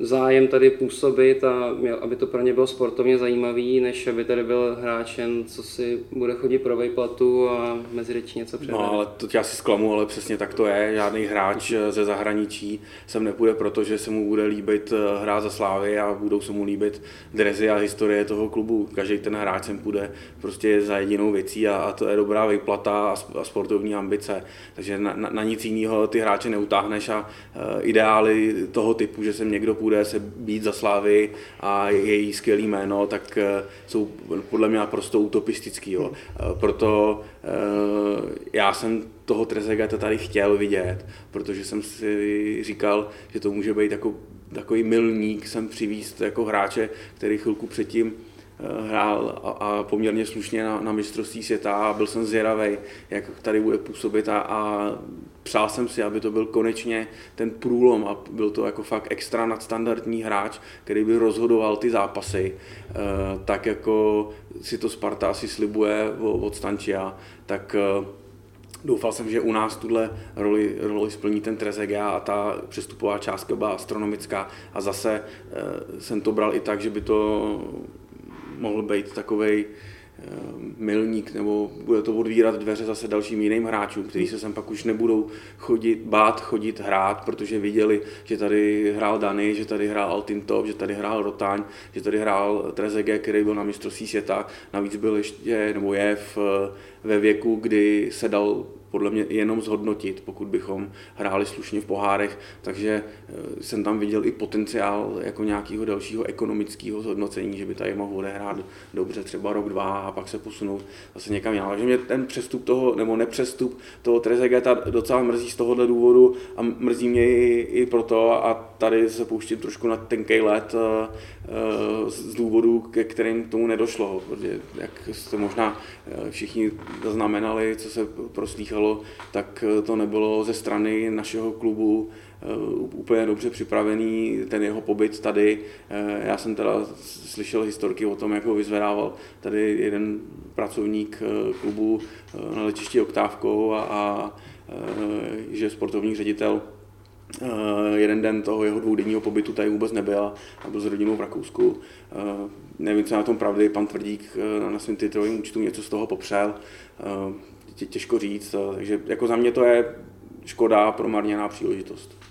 zájem tady působit a měl, aby to pro ně bylo sportovně zajímavý, než aby tady byl hráčen, co si bude chodit pro vejplatu a mezi něco předvede. No ale to já si zklamu, ale přesně tak to je. Žádný hráč ze zahraničí sem nepůjde, protože se mu bude líbit eh, hrát za Slávy a budou se mu líbit drezy a historie toho klubu. Každý ten hráč sem půjde prostě za jedinou věcí a, a to je dobrá vejplata a, a sportovní ambice. Takže na, na, na nic jiného ty hráče neutáhneš a uh, ideály toho typu, že se někdo někdo půjde se být za Slávy a její skvělý jméno, tak eh, jsou podle mě naprosto utopistický. Jo. Eh, proto eh, já jsem toho Trezegata tady chtěl vidět, protože jsem si říkal, že to může být jako takový milník sem přivíst jako hráče, který chvilku předtím hrál a, a poměrně slušně na, na mistrovství světa a byl jsem zvědavý, jak tady bude působit a, a přál jsem si, aby to byl konečně ten průlom a byl to jako fakt extra nadstandardní hráč, který by rozhodoval ty zápasy, eh, tak jako si to Sparta asi slibuje od Stančia, tak eh, Doufal jsem, že u nás tuhle roli, roli splní ten Trezega a ta přestupová částka byla astronomická a zase jsem to bral i tak, že by to mohl být takovej milník, nebo bude to odvírat dveře zase dalším jiným hráčům, kteří se sem pak už nebudou chodit, bát chodit hrát, protože viděli, že tady hrál Dany, že tady hrál Altintop, že tady hrál Rotáň, že tady hrál Trezege, který byl na mistrovství světa, navíc byl ještě, nebo je v, ve věku, kdy se dal podle mě jenom zhodnotit, pokud bychom hráli slušně v pohárech, takže eh, jsem tam viděl i potenciál jako nějakého dalšího ekonomického zhodnocení, že by tady mohl odehrát dobře třeba rok, dva a pak se posunout zase někam jinam. Takže mě ten přestup toho, nebo nepřestup toho Trezegeta docela mrzí z tohohle důvodu a mrzí mě i, i proto a tady se pouštím trošku na tenkej let eh, eh, z důvodu, ke kterým tomu nedošlo, protože jak jste možná všichni zaznamenali, co se proslýchalo stalo, tak eh, to nebylo ze strany našeho klubu eh, úplně dobře připravený, ten jeho pobyt tady. Eh, já jsem teda slyšel historky o tom, jak ho vyzvedával tady jeden pracovník klubu na letišti Oktávkou a, a že sportovní ředitel jeden den toho jeho dvoudenního pobytu tady vůbec nebyl a byl s rodinou v Rakousku. Nevím, co na tom pravdy, pan Tvrdík na svém titrovém účtu něco z toho popřel těžko říct, takže jako za mě to je škoda, promarněná příležitost.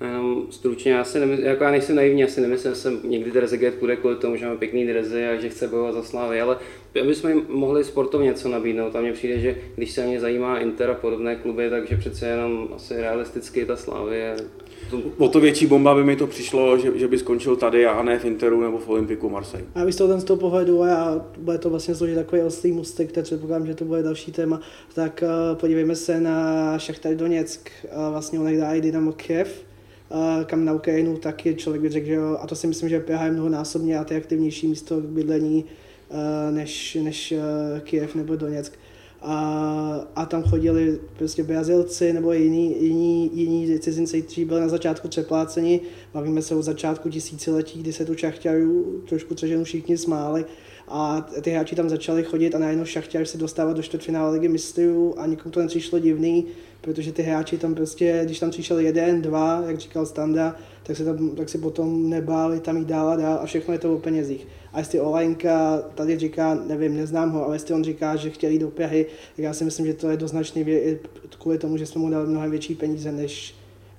Jenom stručně, já, si nemysl, jako já nejsem naivní, já si nemyslím, že jsem někdy Drezeget půjde kvůli tomu, že máme pěkný drezy a že chce bojovat za slávy, ale aby jsme jim mohli sportovně něco nabídnout. A mně přijde, že když se mě zajímá Inter a podobné kluby, takže přece jenom asi realisticky ta slávy je O to větší bomba by mi to přišlo, že, že by skončil tady a ne v Interu nebo v Olympiku Marseille. A vy z toho, z toho pohledu, a bude to vlastně složit takový oslý mustek, který předpokládám, že to bude další téma, tak uh, podívejme se na Šachtar Doněck, uh, vlastně onehdá i Dynamo Kiev, uh, kam na Ukrajinu taky člověk by řekl, že jo, a to si myslím, že Praha je mnohonásobně atraktivnější místo k bydlení uh, než, než uh, Kiev nebo Doněck a, a tam chodili prostě Brazilci nebo jiní, jiní, jiní cizinci, kteří byli na začátku přepláceni. Bavíme se o začátku tisíciletí, kdy se tu šachťarů trošku třeženu všichni smáli a ty hráči tam začali chodit a najednou šachťar se dostávat do čtvrtfinále ligy mistrů a nikomu to nepřišlo divný, protože ty hráči tam prostě, když tam přišel jeden, dva, jak říkal Standa, tak se, tam, tak se potom nebáli tam jít dál a dál a všechno je to o penězích. A jestli Olajnka tady říká, nevím, neznám ho, ale jestli on říká, že chtěl jít do Prahy, tak já si myslím, že to je do značné kvůli tomu, že jsme mu dali mnohem větší peníze, než,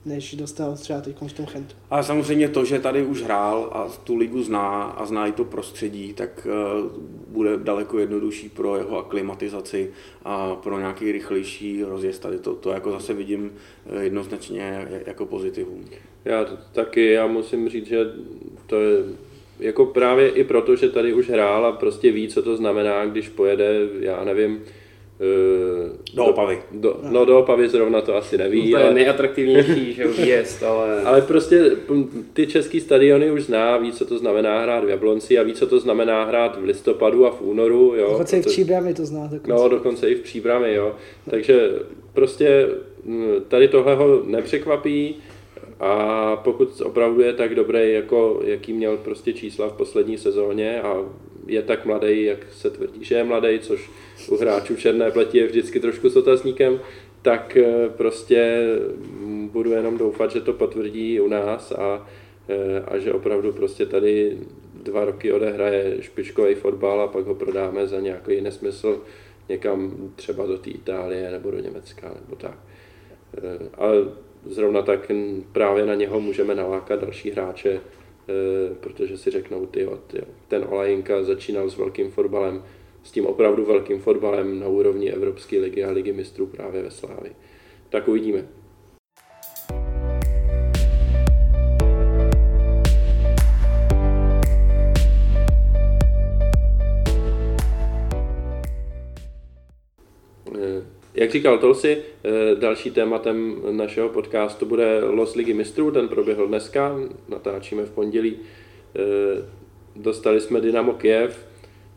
než dostal třeba teď v tom Chentu. A samozřejmě to, že tady už hrál a tu ligu zná a zná i to prostředí, tak uh, bude daleko jednodušší pro jeho aklimatizaci a pro nějaký rychlejší rozjezd. Tady to, to jako zase vidím eh, jednoznačně jako pozitivum. Já taky, já musím říct, že to je jako právě i proto, že tady už hrál a prostě ví, co to znamená, když pojede, já nevím, eh, do Opavy. Do, no do Opavy zrovna to asi neví. No to je ale, nejatraktivnější že výjezd, ale... Ale prostě ty český stadiony už zná, ví, co to znamená hrát v Jablonci a ví, co to znamená hrát v listopadu a v únoru. Jo, dokonce proto, i v Příbrami to zná. Dokonce. No, dokonce i v Příbrami, jo. Takže prostě tady tohle ho nepřekvapí. A pokud opravdu je tak dobrý, jako jaký měl prostě čísla v poslední sezóně a je tak mladý, jak se tvrdí, že je mladý, což u hráčů černé pleti je vždycky trošku s otazníkem, tak eh, prostě budu jenom doufat, že to potvrdí u nás a, eh, a že opravdu prostě tady dva roky odehraje špičkový fotbal a pak ho prodáme za nějaký nesmysl někam třeba do té Itálie nebo do Německa nebo tak. Eh, ale zrovna tak právě na něho můžeme nalákat další hráče, e, protože si řeknou, ty ten Olajinka začínal s velkým fotbalem, s tím opravdu velkým fotbalem na úrovni Evropské ligy a ligy mistrů právě ve Slávi. Tak uvidíme. Jak říkal Tolsi, eh, další tématem našeho podcastu bude Los Ligy mistrů, ten proběhl dneska, natáčíme v pondělí. Eh, dostali jsme Dynamo Kiev,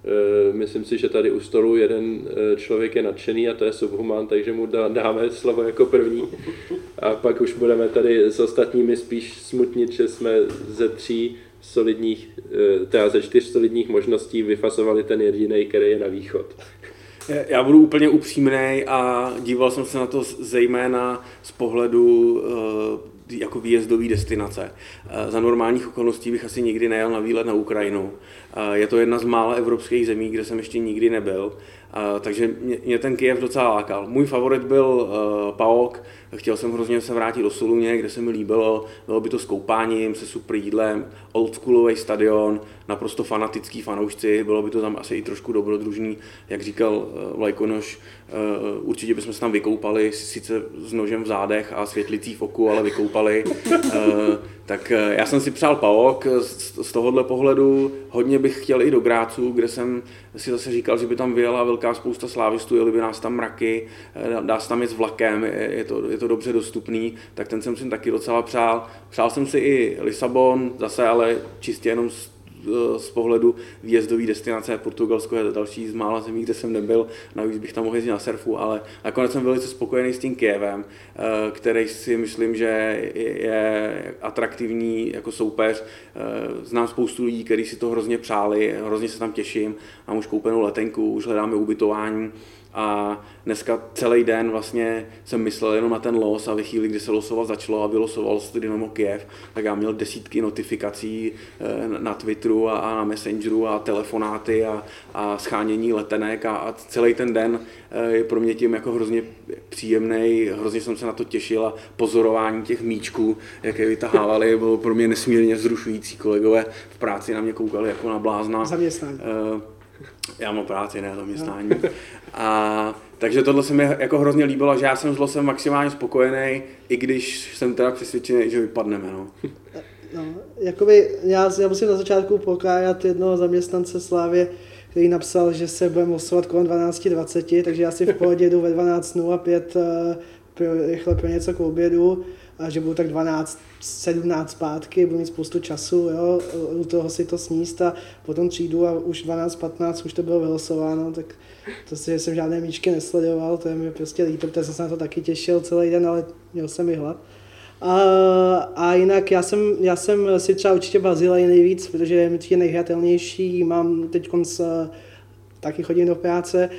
eh, myslím si, že tady u stolu jeden člověk je nadšený a to je Subhuman, takže mu dáme slovo jako první. A pak už budeme tady s ostatními spíš smutnit, že jsme ze tří solidních, teda ze čtyř solidních možností vyfasovali ten jediný, který je na východ. Já budu úplně upřímný a díval jsem se na to zejména z pohledu uh, jako výjezdové destinace. Za normálních okolností bych asi nikdy nejel na výlet na Ukrajinu. Je to jedna z mála evropských zemí, kde jsem ještě nikdy nebyl. Takže mě ten Kiev docela lákal. Můj favorit byl PAOK, chtěl jsem hrozně se vrátit do Soluně, kde se mi líbilo, bylo by to s koupáním, se super jídlem, oldschoolový stadion, naprosto fanatický fanoušci, bylo by to tam asi i trošku dobrodružný, jak říkal Vlajkonoš, určitě bychom se tam vykoupali, sice s nožem v zádech a světlicí v oku, ale vykoupali. Tak já jsem si přál PAOK z tohohle pohledu, hodně bych chtěl i do Grácu, kde jsem si zase říkal, že by tam vyjela velká spousta slávistů, jeli by nás tam mraky, dá se tam jít s vlakem, je to, je to dobře dostupný, tak ten jsem si taky docela přál. Přál jsem si i Lisabon, zase ale čistě jenom z, z pohledu výjezdové destinace. Portugalsko je další z mála zemí, kde jsem nebyl, navíc bych tam mohl jezdit na surfu, ale nakonec jsem velice spokojený s tím Kievem, eh, který si myslím, že je atraktivní jako soupeř. Eh, znám spoustu lidí, kteří si to hrozně přáli, hrozně se tam těším, mám už koupenou letenku, už hledáme ubytování, a dneska celý den vlastně jsem myslel jenom na ten los a ve chvíli, kdy se losovat začalo a vylosoval se Dynamo Kiev, tak já měl desítky notifikací eh, na Twitteru a, na Messengeru a telefonáty a, a schánění letenek a, a celý ten den eh, je pro mě tím jako hrozně příjemný, hrozně jsem se na to těšil a pozorování těch míčků, jaké vytahávali, bylo pro mě nesmírně zrušující. Kolegové v práci na mě koukali jako na blázna. Zaměstnání. Uh, já mám práci, ne zaměstnání. A takže tohle se mi jako hrozně líbilo, že já jsem zlo jsem maximálně spokojený, i když jsem teda přesvědčený, že vypadneme. No. No, jakoby já, já musím na začátku pokájat jednoho zaměstnance Slávě, který napsal, že se budeme losovat kolem 12.20, takže já si v pohodě jdu ve 12.05 uh, pro, rychle pro něco k obědu a že budu tak 12, 17 zpátky, budu mít spoustu času, jo, u toho si to sníst a potom přijdu a už 12, 15 už to bylo vylosováno, tak to si, že jsem žádné míčky nesledoval, to je mi prostě líto, protože jsem se na to taky těšil celý den, ale měl jsem i hlad. A, a jinak já jsem, já jsem si třeba určitě Bazilej nejvíc, protože je mi nejhratelnější, mám teď konc taky chodím do práce,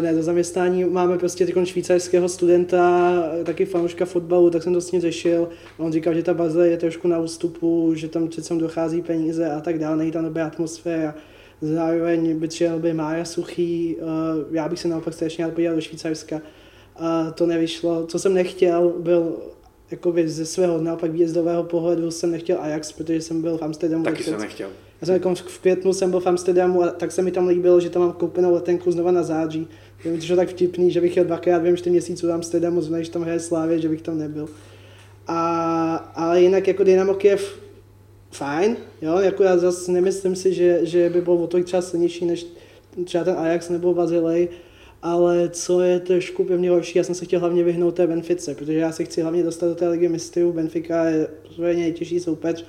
ne do zaměstnání. Máme prostě teď švýcarského studenta, taky fanouška fotbalu, tak jsem to s ním řešil. On říkal, že ta baze je trošku na ústupu, že tam přece dochází peníze a tak dále, není tam dobrá atmosféra. Zároveň by třeba by Mája Suchý, já bych se naopak strašně rád podíval do Švýcarska. A to nevyšlo. Co jsem nechtěl, byl jakoby ze svého naopak výjezdového pohledu jsem nechtěl Ajax, protože jsem byl v Amsterdamu. Taky jsem nechtěl. Já jsem jako v květnu jsem byl v Amsterdamu a tak se mi tam líbilo, že tam mám koupenou letenku znova na září. Je mi to tak vtipný, že bych jel dvakrát během čtyři měsíců do Amsterdamu, znamená, že tam hraje Slávě, že bych tam nebyl. A, ale jinak jako Dynamo Kiev fajn, jo, jako já zase nemyslím si, že, že by byl o to třeba silnější než třeba ten Ajax nebo Bazilej, ale co je trošku mě horší, já jsem se chtěl hlavně vyhnout té Benfice, protože já se chci hlavně dostat do té ligy mistrů, Benfica je nejtěžší soupeř,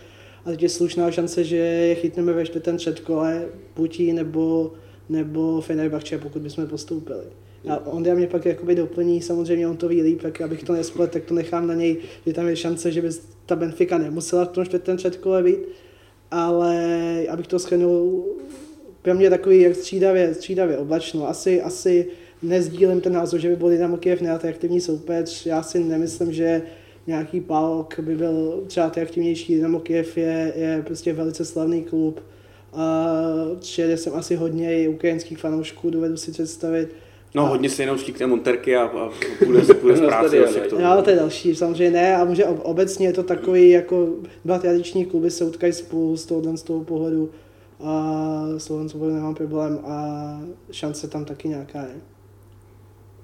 a teď je slušná šance, že je chytneme ve čtvrtém předkole, buď nebo, nebo Fenerbahce, pokud bychom postoupili. A on mě pak jakoby doplní, samozřejmě on to ví líp, tak abych to nesplet, tak to nechám na něj, že tam je šance, že by ta Benfica nemusela v tom čtvrtém předkole být, ale abych to schrnul, pro mě takový jak střídavě, střídavě oblačno. Asi, asi nezdílím ten názor, že by byl Dynamo Kiev neatraktivní soupeř. Já si nemyslím, že nějaký palk by byl třeba atraktivnější. Dynamo Kiev je, je prostě velice slavný klub. A přijede jsem asi hodně i ukrajinských fanoušků, dovedu si představit. No, a... hodně se jenom štíkne Monterky a, a půjde, se půjde z práce. asi to. Jo, to je další, samozřejmě ne, a může obecně je to takový, jako dva tradiční kluby se utkají spolu z toho, z toho pohledu a s toho nemám problém a šance tam taky nějaká je.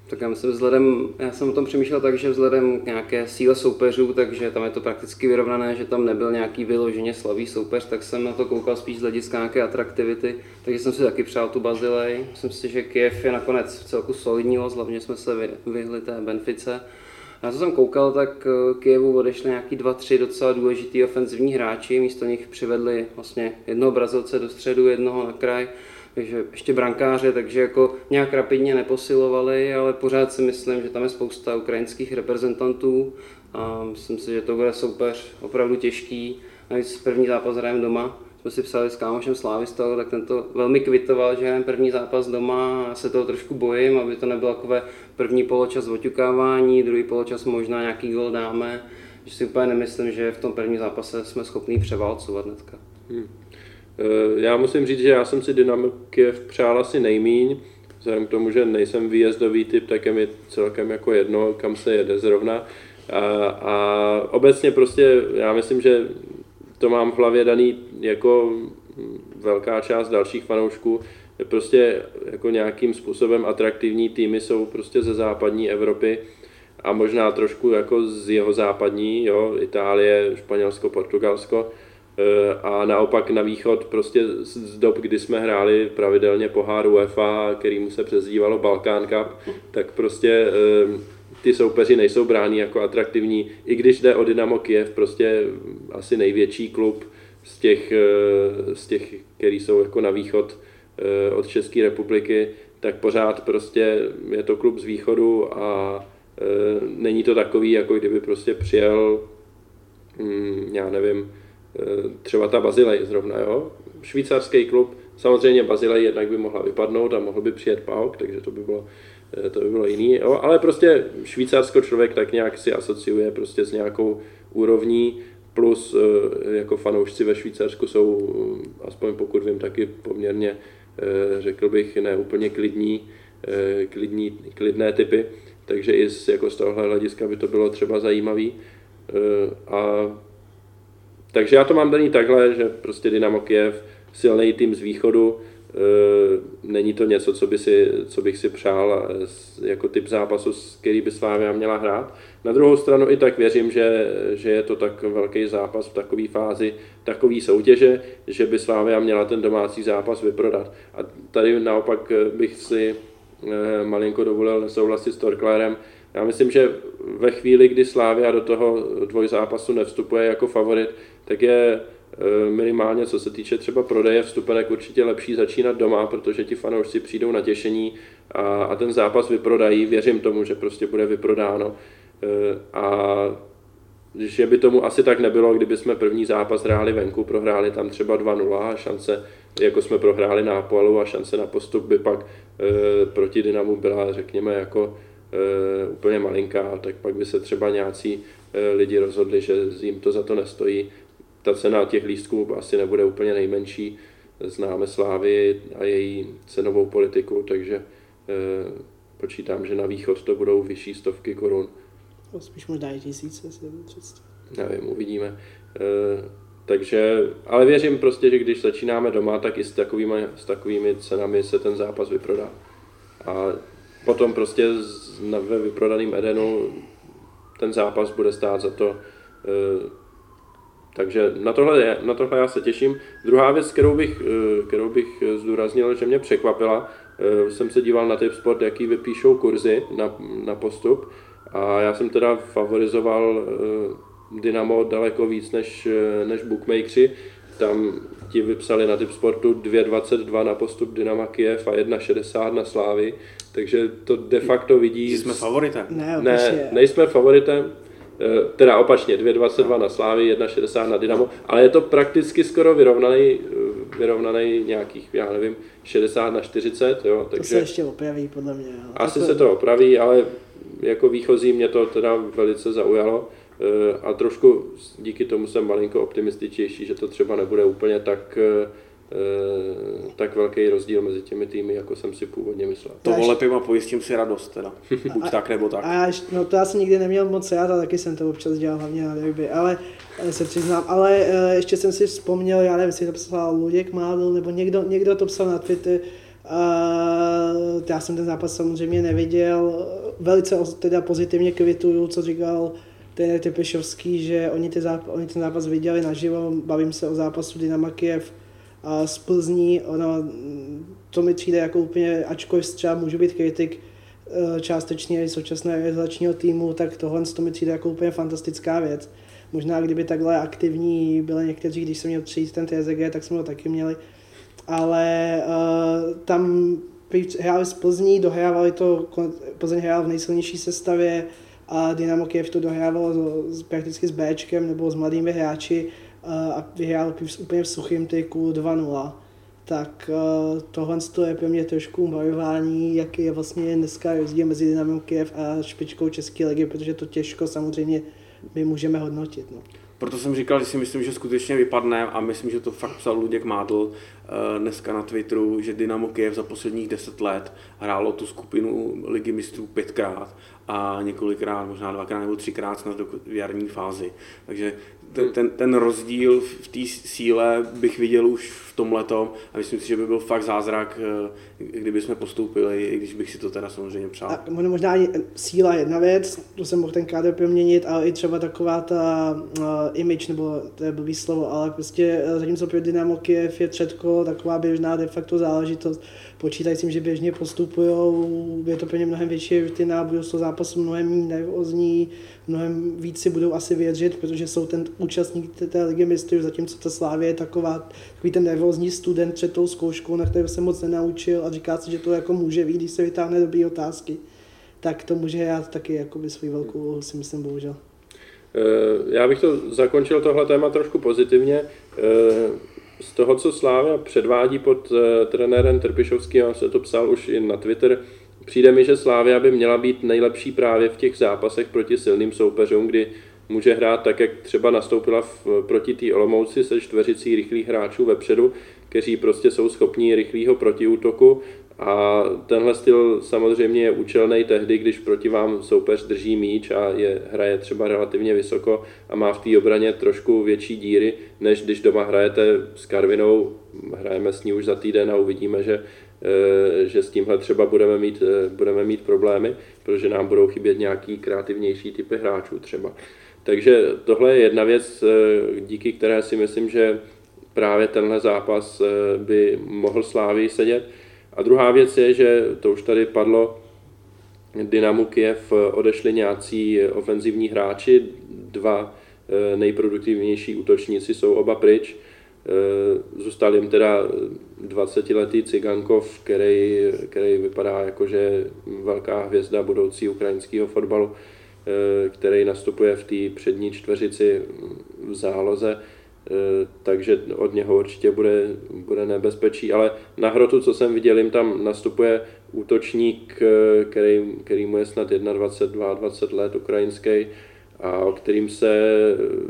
Tak já myslím, vzhledem, já jsem o tom přemýšlel tak, že vzhledem k nějaké síle soupeřů, takže tam je to prakticky vyrovnané, že tam nebyl nějaký vyloženě slabý soupeř, tak jsem na to koukal spíš z hlediska nějaké atraktivity, takže jsem si taky přál tu Bazilej. Myslím si, že Kiev je nakonec v celku solidní los, hlavně jsme se vyhli té Benfice. Já co jsem koukal, tak eh, Kijevu odešli nějaký dva, tři docela důležitý ofenzivní hráči, místo nich přivedli vlastně jednoho Brazilce do středu, jednoho na kraj takže ještě brankáře, takže jako nějak rapidně neposilovali, ale pořád si myslím, že tam je spousta ukrajinských reprezentantů a myslím si, že to bude soupeř opravdu těžký. Navíc první zápas hrajeme doma, jsme si psali s kámošem Slávistou, tak ten to velmi kvitoval, že hrajeme první zápas doma a se toho trošku bojím, aby to nebylo takové první poločas oťukávání, druhý poločas možná nějaký gol dáme, že si úplně nemyslím, že v tom prvním zápase jsme schopni převálcovat hnedka. Hmm. Já musím říct, že já jsem si Dynamo Kiev přál asi nejmíň, vzhledem k tomu, že nejsem výjezdový typ, tak je mi celkem jako jedno, kam se jede zrovna. A, a obecně prostě já myslím, že to mám v hlavě daný jako velká část dalších fanoušků, prostě jako nějakým způsobem atraktivní týmy jsou prostě ze západní Evropy a možná trošku jako z jeho západní, jo, Itálie, Španělsko, Portugalsko, a naopak na východ prostě z dob, kdy jsme hráli pravidelně pohár UEFA, kterýmu se přezdívalo Balkán Cup, tak prostě e, ty soupeři nejsou bráni jako atraktivní, i když jde o Dynamo Kiev, prostě asi největší klub z těch, e, z těch který jsou jako na východ od České republiky, tak pořád prostě je to klub z východu a Eh, není to takový, jako kdyby prostě přijel, hm, já nevím, eh, třeba ta Bazilej zrovna, jo? Švýcarský klub, samozřejmě Bazilej jednak by mohla vypadnout a mohl by přijet Pauk, takže to by bylo, eh, to by bylo jiný, jo? ale prostě Švýcarsko člověk tak nějak si asociuje prostě s nějakou úrovní, plus jako fanoušci ve Švýcarsku jsou, aspoň pokud vím, taky poměrně, řekl bych, ne úplně klidní, klidní, klidné typy, takže i z, jako z tohohle hlediska by to bylo třeba zajímavý. A, takže já to mám daný takhle, že prostě Dynamo Kiev, silný tým z východu, e, není to něco, co, by si, co bych si přál jako typ zápasu, který by Slávia měla hrát. Na druhou stranu i tak věřím, že, že je to tak velký zápas v takové fázi, takové soutěže, že by Slávia měla ten domácí zápas vyprodat. A tady naopak bych si Eh, malinko dovolil nesouhlasit s Torklérem. Já myslím, že ve chvíli, kdy Slávia do toho dvojzápasu nevstupuje jako favorit, tak je eh, minimálně co se týče třeba prodeje vstupenek určitě lepší začínat doma, protože ti fanoušci přijdou na těšení a, a ten zápas vyprodají. Věřím tomu, že prostě bude vyprodáno. Eh, a že by tomu asi tak nebylo, kdyby jsme první zápas hráli venku, prohráli tam třeba 2-0 a šance jako jsme prohráli na Apoelu a šance na postup by pak e, proti Dynamu byla, řekněme, jako e, úplně malinká, tak pak by se třeba nějací e, lidi rozhodli, že jim to za to nestojí. Ta cena těch lístků asi nebude úplně nejmenší, známe Slávy a její cenovou politiku, takže e, počítám, že na východ to budou vyšší stovky korun. Spíš možná i tisíce, si Nevím, uvidíme. E, takže, ale věřím prostě, že když začínáme doma, tak i s takovými, s takovými cenami se ten zápas vyprodá. A potom prostě ve vyprodaném Edenu ten zápas bude stát za to. Eh, takže na tohle, na tohle já se těším. Druhá věc, kterou bych, eh, kterou bych zdůraznil, že mě překvapila, eh, jsem se díval na Sport, jaký vypíšou kurzy na, na postup a já jsem teda favorizoval Dynamo daleko víc než, než bookmakeri. Tam ti vypsali na typ sportu 2,22 na postup Dynama Kiev a 1,60 na Slávy, takže to de facto vidí... Jsme favoritem. Ne, ne nejsme favoritem, eh, teda opačně 2,22 na Slávy, 1,60 na Dynamo, ale je to prakticky skoro vyrovnaný, eh, vyrovnaný nějakých, já nevím, 60 na 40, jo, takže... To se ještě opraví, podle mě. Jo. Asi to... se to opraví, ale jako výchozí mě to teda velice zaujalo. Eh, a trošku díky tomu jsem malinko optimističtější, že to třeba nebude úplně tak, eh, tak velký rozdíl mezi těmi týmy, jako jsem si původně myslel. To volepím a pojistím si radost teda. Buď a, tak nebo tak. A já, no to já jsem nikdy neměl moc rád a taky jsem to občas dělal hlavně na derby, ale eh, se přiznám, ale ještě jsem si vzpomněl, já nevím, jestli to psal Luděk Mádl, nebo někdo, někdo to psal na Twitter, Uh, já jsem ten zápas samozřejmě neviděl, velice teda pozitivně kvituju, co říkal trenér Tepešovský, že oni, ty záp- oni ten zápas viděli naživo, bavím se o zápasu Dynama Kiev a z Plzní, ono, to mi přijde jako úplně, ačkoliv třeba můžu být kritik eh, částečně současného realizačního týmu, tak tohle to mi přijde jako úplně fantastická věc. Možná kdyby takhle aktivní byli někteří, když jsem měl přijít ten TZG, tak jsme ho taky měli. Ale uh, tam hráli z Plzní, dohrávali to, Plzeň hrál v nejsilnější sestavě, a Dynamo Kiev to dohrávalo prakticky s Bčkem nebo s mladými hráči a vyhrál úplně v suchém tyku 2-0. Tak tohle je pro mě trošku varování, jaký je vlastně dneska rozdíl mezi Dynamo Kiev a špičkou České ligy, protože to těžko samozřejmě my můžeme hodnotit. No. Proto jsem říkal, že si myslím, že skutečně vypadne a myslím, že to fakt psal Luděk Mádl eh, dneska na Twitteru, že Dynamo Kiev za posledních deset let hrálo tu skupinu ligy mistrů pětkrát a několikrát, možná dvakrát nebo třikrát snad do jarní fázi. Takže ten, ten, ten rozdíl v té síle bych viděl už v tom letom a myslím si, že by byl fakt zázrak, eh, kdyby jsme postoupili, i když bych si to teda samozřejmě přál. A možná ani síla jedna věc, to jsem mohl ten kádr proměnit, ale i třeba taková ta uh, image, nebo to je blbý slovo, ale prostě zatímco pro Dynamo Kiev je třetko taková běžná de facto záležitost, počítají s tím, že běžně postupují, je to pro ně mnohem větší rutina, budou z toho zápasu mnohem méně nervózní, mnohem víc si budou asi věřit, protože jsou ten účastník té ligy mistrů, zatímco ta Slávě je taková, takový ten nervózní student před tou zkouškou, na kterou se moc nenaučil a říká si, že to jako může být, když se vytáhne dobrý otázky. Tak to může hrát taky jako svůj velkou, si myslím, bohužel. Eh, já bych to zakončil tohle téma trošku pozitivně. Eh, z toho, co Slávia předvádí pod uh, trenérem Trpišovským, a se to psal už i na Twitter, přijde mi, že Slávia by měla být nejlepší právě v těch zápasech proti silným soupeřům, kdy může hrát tak, jak třeba nastoupila v, proti té Olomouci se čtveřicí rychlých hráčů vepředu, kteří prostě jsou schopní rychlého protiútoku a tenhle styl samozřejmě je účelný tehdy, když proti vám soupeř drží míč a je, hraje třeba relativně vysoko a má v té obraně trošku větší díry, než když doma hrajete s Karvinou, hrajeme s ní už za týden a uvidíme, že, eh, že s tímhle třeba budeme mít, eh, budeme mít problémy, protože nám budou chybět nějaký kreativnější typy hráčů třeba. Takže tohle je jedna věc, eh, díky které si myslím, že právě tenhle zápas by mohl Slávii sedět. A druhá věc je, že to už tady padlo, Dynamu Kiev odešli nějací ofenzivní hráči, dva eh, nejproduktivnější útočníci jsou oba pryč. Eh, zůstal jim teda 20-letý Cigankov, který, který vypadá jako, že velká hvězda budoucí ukrajinského fotbalu, eh, který nastupuje v té přední čtveřici v záloze Eh, takže od něho určitě bude, bude nebezpečí, ale na hrotu, co jsem viděl, jim tam nastupuje útočník, eh, který, který mu je snad 21, 22 let, ukrajinský, a o kterým se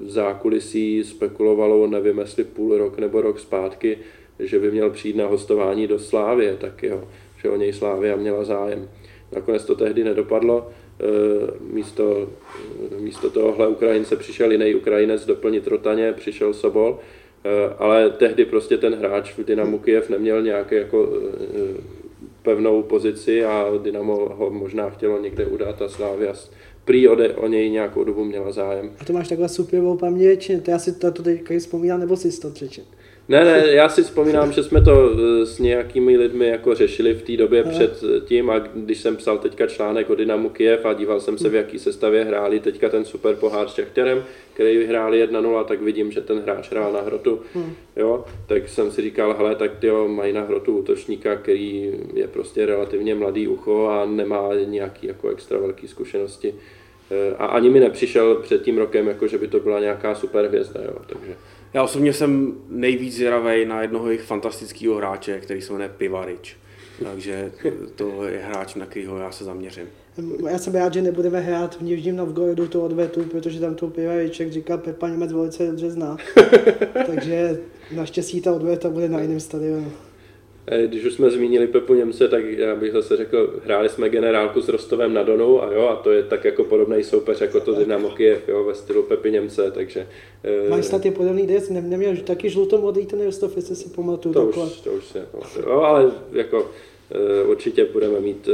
v zákulisí spekulovalo, nevím jestli půl rok nebo rok zpátky, že by měl přijít na hostování do Slávě, tak jo, že o něj Slávia měla zájem. Nakonec to tehdy nedopadlo, Eh, místo, místo tohohle Ukrajince přišel jiný Ukrajinec doplnit Rotaně, přišel Sobol, eh, ale tehdy prostě ten hráč v Dynamu Kiev neměl nějaké jako eh, pevnou pozici a Dynamo ho možná chtělo někde udat a Slávia prý ode, o něj nějakou dobu měla zájem. A to máš takhle superovou paměť, to já si to, to teďka vzpomínám, nebo si to přečet? Ne, ne, já si vzpomínám, že jsme to eh, s nějakými lidmi jako řešili v té době před tím a když jsem psal teďka článek o Dynamu Kiev a díval jsem se, v jaký sestavě hráli teďka ten super pohár s Šachterem, který vyhráli 1-0, tak vidím, že ten hráč hrál na hrotu, hmm. jo, tak jsem si říkal, hele, tak jo, mají na hrotu útočníka, který je prostě relativně mladý ucho a nemá nějaký jako extra velký zkušenosti. Eh, a ani mi nepřišel před tím rokem, jako že by to byla nějaká super hvězda, jo, takže... Já osobně jsem nejvíc zvědavý na jednoho jejich fantastického hráče, který se jmenuje Pivarič. Takže to je hráč, na kterého já se zaměřím. Já jsem rád, že nebudeme hrát v Nižním Novgorodu tu odvetu, protože tam to Pivariček říká Pepa Němec velice dobře zná. Takže naštěstí ta odveta bude na jiném stadionu. Když už jsme zmínili Pepu Němce, tak já bych zase řekl, hráli jsme generálku s Rostovem na Donu a jo, a to je tak jako podobný soupeř jako to Dynamo Kiev, jo, ve stylu Pepy Němce, takže... Eh, Máš snad je podobný dres, ne, neměl taky žlutomodrý ten Rostov, jestli si pamatuju. To už, to už si nepamatuju, jo, ale jako eh, určitě budeme mít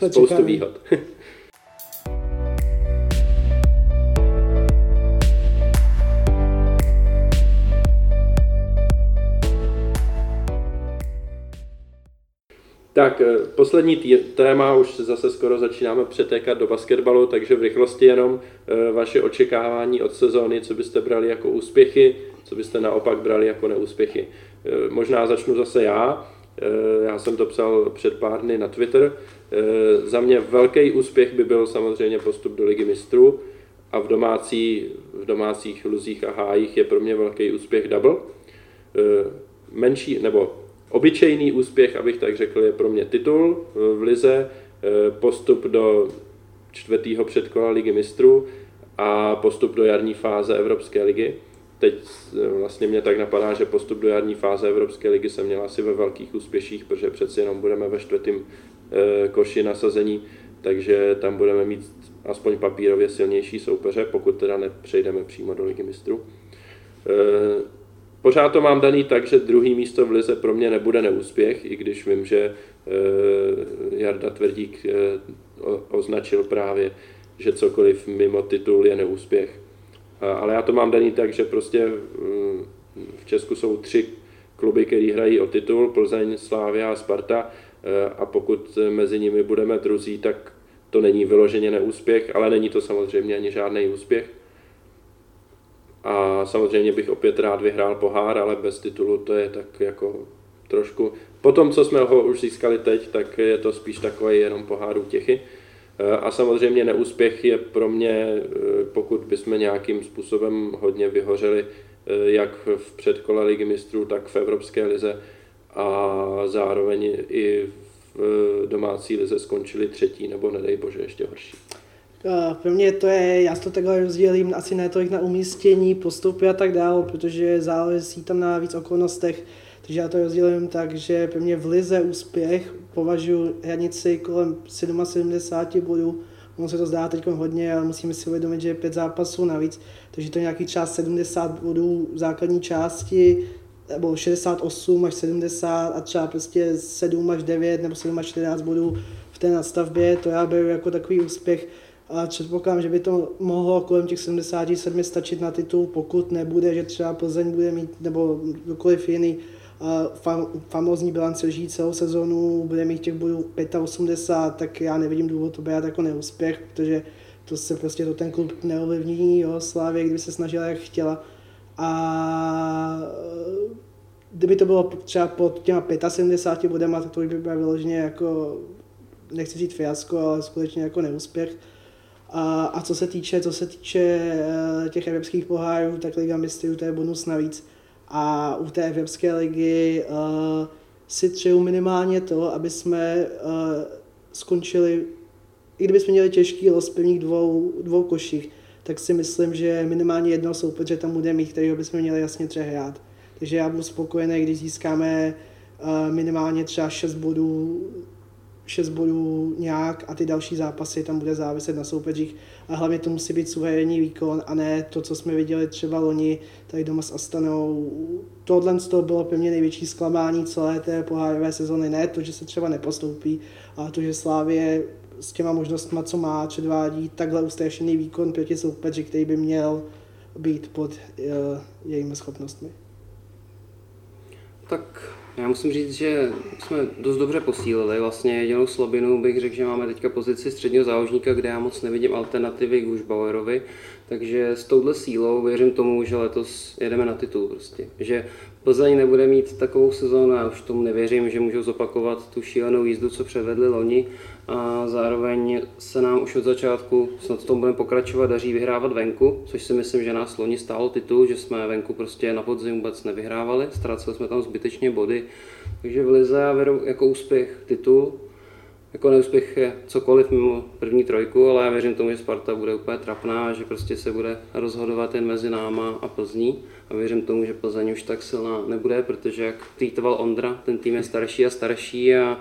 eh, spoustu výhod. Tak, eh, poslední téma, už zase skoro začínáme přetékat do basketbalu, takže v rychlosti jenom eh, vaše očekávání od sezóny, co byste brali jako úspěchy, co byste naopak brali jako neúspěchy. Eh, možná začnu zase já, já jsem to psal před pár dny na Twitter. Za mě velký úspěch by byl samozřejmě postup do Ligy mistrů a v, domácí, v domácích luzích a hájích je pro mě velký úspěch double. Menší, nebo Obyčejný úspěch, abych tak řekl, je pro mě titul v Lize, eh, postup do čtvrtého předkola Ligy mistrů a postup do jarní fáze Evropské ligy. Teď vlastně mě tak napadá, že postup do jarní fáze Evropské ligy se měl asi ve velkých úspěších, protože přeci jenom budeme ve čtvrtém koši nasazení, takže tam budeme mít aspoň papírově silnější soupeře, pokud teda nepřejdeme přímo do ligy mistrů. Pořád to mám daný tak, že druhý místo v lize pro mě nebude neúspěch, i když vím, že eh, Jarda Tvrdík eh, označil právě, že cokoliv mimo titul je neúspěch. Ale já to mám daný tak, že prostě mm, v Česku jsou tři kluby, které hrají o titul, Plzeň, Slávia a Sparta eh, a pokud mezi nimi budeme druzí, tak to není vyloženě neúspěch, ale není to samozřejmě ani žádný úspěch. A samozřejmě bych opět rád vyhrál pohár, ale bez titulu to je tak jako trošku... Po tom, co jsme ho už získali teď, tak je to spíš takový jenom pohár útěchy. A samozřejmě neúspěch je pro mě, pokud bychom nějakým způsobem hodně vyhořeli, jak v předkole ligy mistrů, tak v Evropské lize a zároveň i v domácí lize skončili třetí, nebo nedej bože ještě horší. Pro mě to je, já to takhle rozdělím asi ne tolik na umístění, postupy a tak dále, protože záleží tam na víc okolnostech, takže já to rozdělím tak, že pro mě v lize úspěch považuji hranici kolem 77 bodů, ono se to zdá teď hodně, ale musíme si uvědomit, že je pět zápasů navíc, takže to je nějaký čas 70 bodů v základní části, nebo 68 až 70 a třeba prostě 7 až 9 nebo 7 až 14 bodů v té nastavbě, to já beru jako takový úspěch a předpokládám, že by to mohlo kolem těch 77 stačit na titul, pokud nebude, že třeba Plzeň bude mít, nebo kdokoliv jiný fam, famózní bilanci žijí celou sezonu, bude mít těch bodů 85, tak já nevidím důvod to být jako neúspěch, protože to se prostě to ten klub neovlivní, jo, Slávě, kdyby se snažila, jak chtěla. A kdyby to bylo třeba pod těma 75 bodama, tak to by bylo vyloženě jako, nechci říct fiasko, ale skutečně jako neúspěch. A, a co se týče, co se týče uh, těch evropských pohárů, tak Liga mistrů to je bonus navíc. A u té evropské ligy uh, si přeju minimálně to, aby jsme uh, skončili, i kdyby jsme měli těžký los prvních dvou, dvou koších, tak si myslím, že minimálně jednoho soupeře tam bude mít, kterého bychom měli jasně přehrát. Takže já budu spokojený, když získáme uh, minimálně třeba 6 bodů 6 bodů nějak a ty další zápasy tam bude záviset na soupeřích a hlavně to musí být suverénní výkon a ne to, co jsme viděli třeba loni tady doma s Astanou. Tohle z toho bylo pro mě největší zklamání celé té pohárové sezony. Ne to, že se třeba nepostoupí, ale to, že Slávě s těma možnostmi, co má, předvádí takhle ustrašený výkon proti soupeři, který by měl být pod uh, jejími schopnostmi. Tak já musím říct, že jsme dost dobře posílili. Vlastně jedinou slabinu bych řekl, že máme teďka pozici středního záložníka, kde já moc nevidím alternativy k Gušbauerovi. Takže s touhle sílou věřím tomu, že letos jedeme na titul prostě. Že Plzeň nebude mít takovou sezónu, já už tomu nevěřím, že můžou zopakovat tu šílenou jízdu, co předvedli loni a zároveň se nám už od začátku, snad v tom budeme pokračovat, daří vyhrávat venku, což si myslím, že nás loni stálo titul, že jsme venku prostě na podzim vůbec nevyhrávali, ztráceli jsme tam zbytečně body, takže v Lize já vedu jako úspěch titul, jako neúspěch je cokoliv mimo první trojku, ale já věřím tomu, že Sparta bude úplně trapná, že prostě se bude rozhodovat jen mezi náma a Plzní. A věřím tomu, že Plzeň už tak silná nebude, protože jak tweetoval Ondra, ten tým je starší a starší a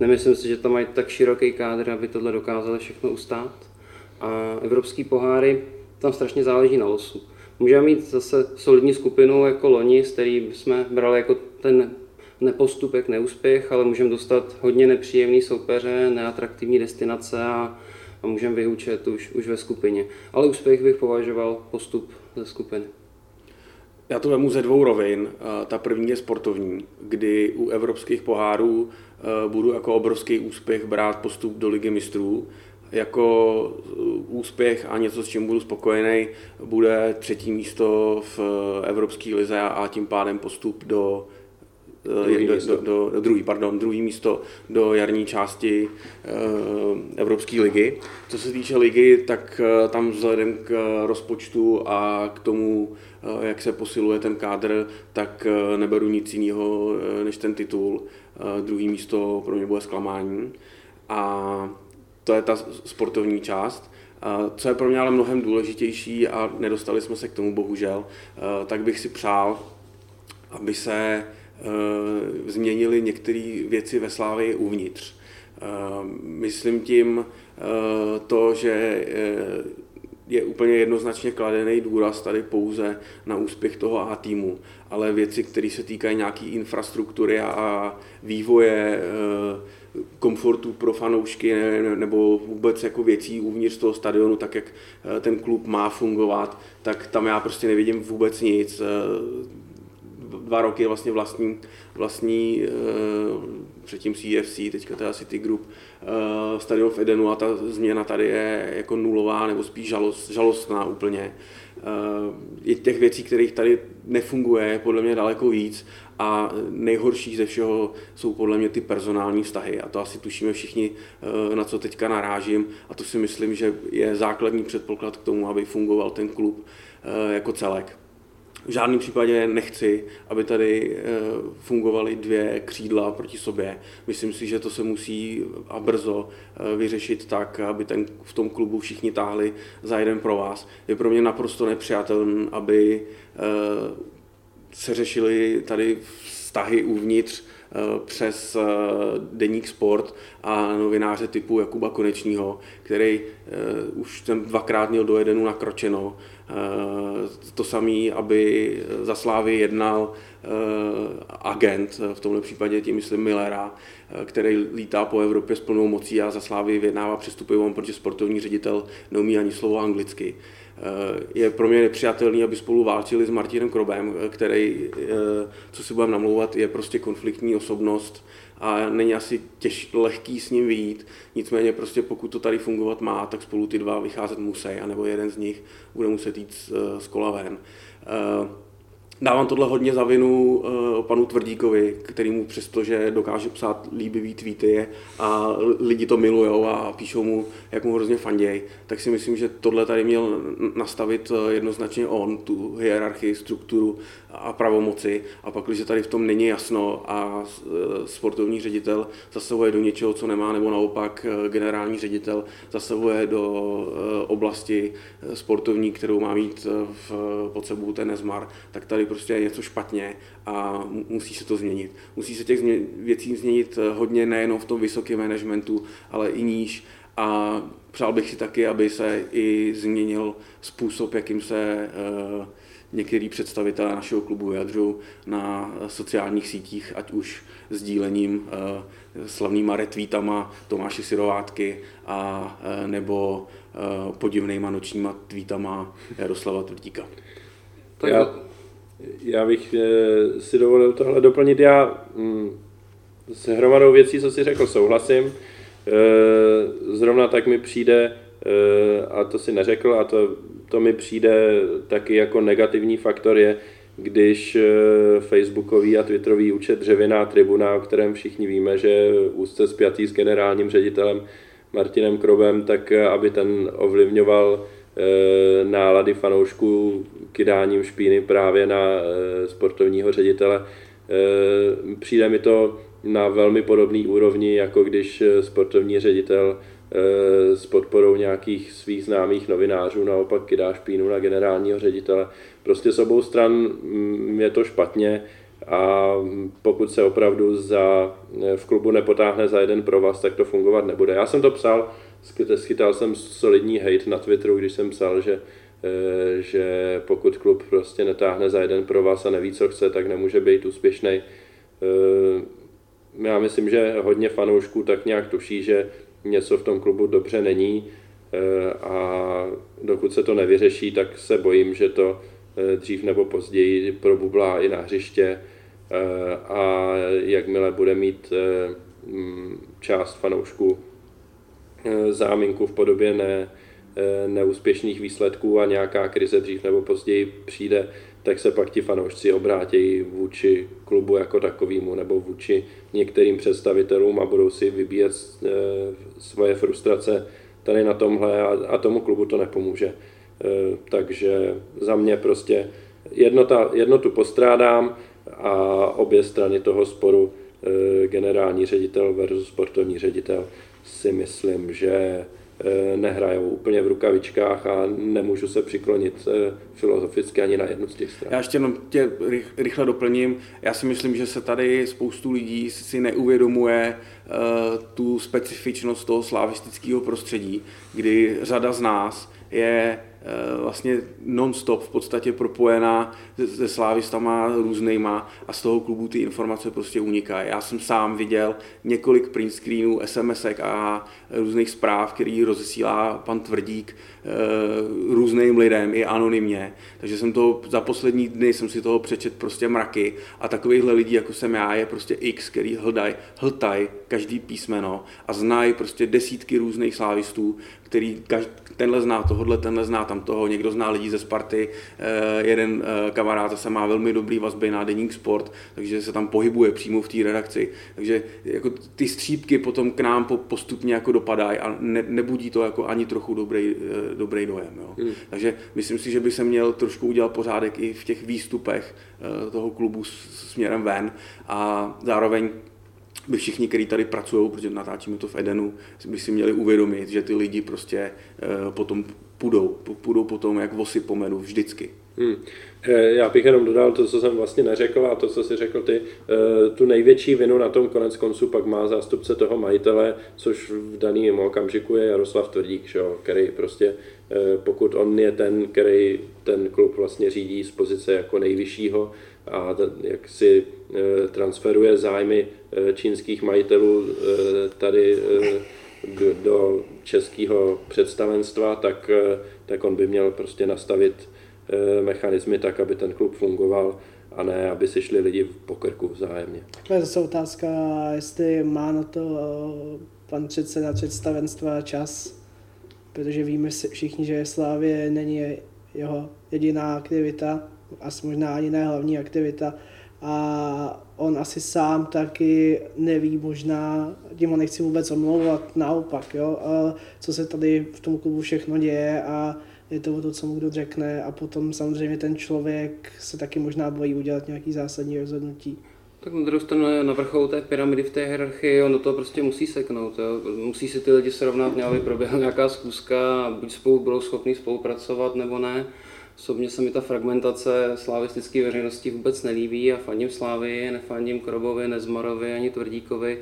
nemyslím si, že tam mají tak široký kádr, aby tohle dokázali všechno ustát. A evropský poháry, tam strašně záleží na losu. Můžeme mít zase solidní skupinu jako loni, s který jsme brali jako ten nepostupek, neúspěch, ale můžeme dostat hodně nepříjemný soupeře, neatraktivní destinace a, a můžeme vyhůčet už, už ve skupině. Ale úspěch bych považoval postup ze skupiny. Já to vemu ze dvou rovin. Ta první je sportovní, kdy u evropských pohárů budu jako obrovský úspěch brát postup do ligy mistrů. Jako e, úspěch a něco, s čím budu spokojený, bude třetí místo v Evropské lize a tím pádem postup do druhý, do, do, do, do, druhý, pardon, druhý místo do jarní části Evropské ligy. Co se týče ligy, tak tam vzhledem k rozpočtu a k tomu, jak se posiluje ten kádr, tak neberu nic jiného než ten titul. Uh, druhý místo pro mě bude zklamání. A to je ta sportovní část. Co je pro mě ale mnohem důležitější a nedostali jsme se k tomu bohužel, tak bych si přál, aby se změnily některé věci ve Slávii uvnitř. Myslím tím to, že je úplně jednoznačně kladený důraz tady pouze na úspěch toho A týmu, ale věci, které se týkají nějaké infrastruktury a vývoje eh, komfortu pro fanoušky nebo vůbec jako věcí uvnitř toho stadionu, tak jak eh, ten klub má fungovat, tak tam já prostě nevidím vůbec nic. Eh, dva roky vlastně vlastní, vlastní předtím CFC, teďka teda City Group, uh, Stadion v Edenu a ta změna tady je jako nulová nebo spíš žalost, žalostná úplně. Uh, je těch věcí, kterých tady nefunguje, podle mě daleko víc a nejhorší ze všeho jsou podle mě ty personální vztahy a to asi tušíme všichni, uh, na co teďka narážím a to si myslím, že je základní předpoklad k tomu, aby fungoval ten klub jako celek v žádném případě nechci, aby tady eh, fungovaly dvě křídla proti sobě. Myslím si, že to se musí a brzo eh, vyřešit tak, aby ten, v tom klubu všichni táhli za jeden pro vás. Je pro mě naprosto nepřijatelné, aby eh, se řešily tady vztahy uvnitř přes deník sport a novináře typu Jakuba Konečního, který už jsem dvakrát měl do jedenu nakročeno to samé, aby za Slávy jednal eh, agent, v tomhle případě tím myslím Millera, eh, který lítá po Evropě s plnou mocí a za Slávy vyjednává přestupy, protože sportovní ředitel neumí ani slovo anglicky. Je pro mě nepřijatelný, aby spolu válčili s Martinem Krobem, který, co si budeme namlouvat, je prostě konfliktní osobnost, a není asi těž, lehký s ním vyjít. Nicméně prostě pokud to tady fungovat má, tak spolu ty dva vycházet musí, anebo jeden z nich bude muset jít z, z kola ven. Uh, Dávám tohle hodně za vinu uh, panu Tvrdíkovi, který mu přesto, že dokáže psát líbivý tweety a lidi to milujou a píšou mu, jak mu hrozně fanděj, tak si myslím, že tohle tady měl nastavit eh, jednoznačně on, tu hierarchii, strukturu a pravomoci. A pak, když tady v tom není jasno a eh, sportovní ředitel zasahuje do něčeho, co nemá, nebo naopak generální ředitel zasahuje do oblasti sportovní, kterou má mít v, pod sebou ten Nezmar, tak tady prostě něco špatně a musí se to změnit. Musí se těch věcí změnit eh, hodně nejenom v tom vysokém managementu, ale i níž a přál bych si taky, aby se i změnil způsob, jakým se uh, některý představitelé našeho klubu vyjadřují na sociálních sítích, ať už sdílením slavnýma retweetama Tomáše Sirovátky a nebo podivnýma nočníma tweetama Jaroslava Tvrdíka. Tak Já já bych eh, si dovolil tohle doplnit. Já mm, s hromadou věcí, co si řekl, souhlasím. Eh, zrovna tak mi přijde, eh, a to si neřekl, a to, to mi přijde taky jako negativní faktor je, když facebookový a twitterový účet Dřevěná tribuna, o kterém všichni víme, že úzce spjatý s generálním ředitelem Martinem Krobem, tak aby ten ovlivňoval nálady fanoušků kydáním špíny právě na eh, sportovního ředitele. Eh, přijde mi to na velmi podobný úrovni, jako když sportovní ředitel s podporou nějakých svých známých novinářů naopak kydá špínu na generálního ředitele. Prostě s obou stran mm, je to špatně a pokud se opravdu za, v klubu nepotáhne za jeden provaz, tak to fungovat nebude. Já jsem to psal Schytal jsem solidní hate na Twitteru, když jsem psal, že, eh, že pokud klub prostě netáhne za jeden pro vás a neví, co chce, tak nemůže být úspěšný. Eh, já myslím, že hodně fanoušků tak nějak tuší, že něco v tom klubu dobře není eh, a dokud se to nevyřeší, tak se bojím, že to dřív nebo později probublá i na hřiště a jakmile bude mít část fanoušků záminku v podobě ne, eh, neúspěšných výsledků a nějaká krize dřív nebo později přijde, tak se pak ti fanoušci obrátí vůči klubu jako takovému nebo vůči některým představitelům a budou si vybíjet eh, svoje frustrace tady na tomhle a, a tomu klubu to nepomůže. Takže za mě prostě jednota, jednotu postrádám a obě strany toho sporu generální ředitel versus sportovní ředitel si myslím, že nehrajou úplně v rukavičkách a nemůžu se přiklonit filozoficky ani na jednu z těch stran. Já ještě jenom tě rychle doplním. Já si myslím, že se tady spoustu lidí si neuvědomuje tu specifičnost toho slavistického prostředí, kdy řada z nás je Eh, vlastně non-stop v podstatě propojená se slávistama různýma a z toho klubu ty informace prostě unikají. Já jsem sám viděl několik print screenů, SMSek a různých zpráv, který rozesílá pan Tvrdík eh, různým lidem i anonymně. Takže jsem to za poslední dny jsem si toho přečet prostě mraky a takovýchhle lidí, jako jsem já, je prostě x, který hldají, hltaj každý písmeno a znají prostě desítky různých slávistů, který každý, tenhle zná tohohle, tenhle zná tam toho, někdo zná lidi ze Sparty, eh, jeden eh, kamarád zase má velmi dobrý vazby na Deník Sport, takže se tam pohybuje přímo v té redakci. Takže jako ty střípky potom k nám postupně jako dopadají a ne, nebudí to jako ani trochu dobrý, eh, dobrý dojem. Jo. Hmm. Takže myslím si, že by se měl trošku udělat pořádek i v těch výstupech toho klubu směrem ven a zároveň by všichni, kteří tady pracují, protože natáčíme to v Edenu, by si měli uvědomit, že ty lidi prostě eh, potom půjdou, půjdou potom jak vosy po medu, vždycky. Hmm. Eh, já bych jenom dodal to, co jsem vlastně neřekl a to, co si řekl ty. Eh, tu největší vinu na tom konec konců pak má zástupce toho majitele, což v daném okamžiku je Jaroslav Tvrdík, že který prostě, pokud on je ten, který ten klub vlastně řídí z pozice jako nejvyššího a jak si transferuje zájmy čínských majitelů tady do českého představenstva, tak, eh, tak on by měl prostě nastavit eh, mechanismy tak, aby ten klub fungoval a ne, aby si šli lidi po krku vzájemně. To je zase otázka, jestli má na to eh, pan předseda představenstva čas, protože víme všichni, že Slávě není jeho jediná aktivita, asi možná ani ne hlavní aktivita a on asi sám taky neví možná, tím ho nechci vůbec omlouvat, naopak, jo, a co se tady v tom klubu všechno děje a je to to, co mu kdo řekne a potom samozřejmě ten člověk se taky možná bojí udělat nějaký zásadní rozhodnutí. Tak na druhou stranu na vrcholu té pyramidy v té hierarchii, ono to prostě musí seknout. Jo. Musí si ty lidi srovnat, měla by proběhnout nějaká zkuska, buď spolu budou schopni spolupracovat nebo ne. Osobně se mi ta fragmentace slavistické veřejnosti vůbec nelíbí a fandím Slávy, nefandím Krobovi, Nezmarovi ani Tvrdíkovi.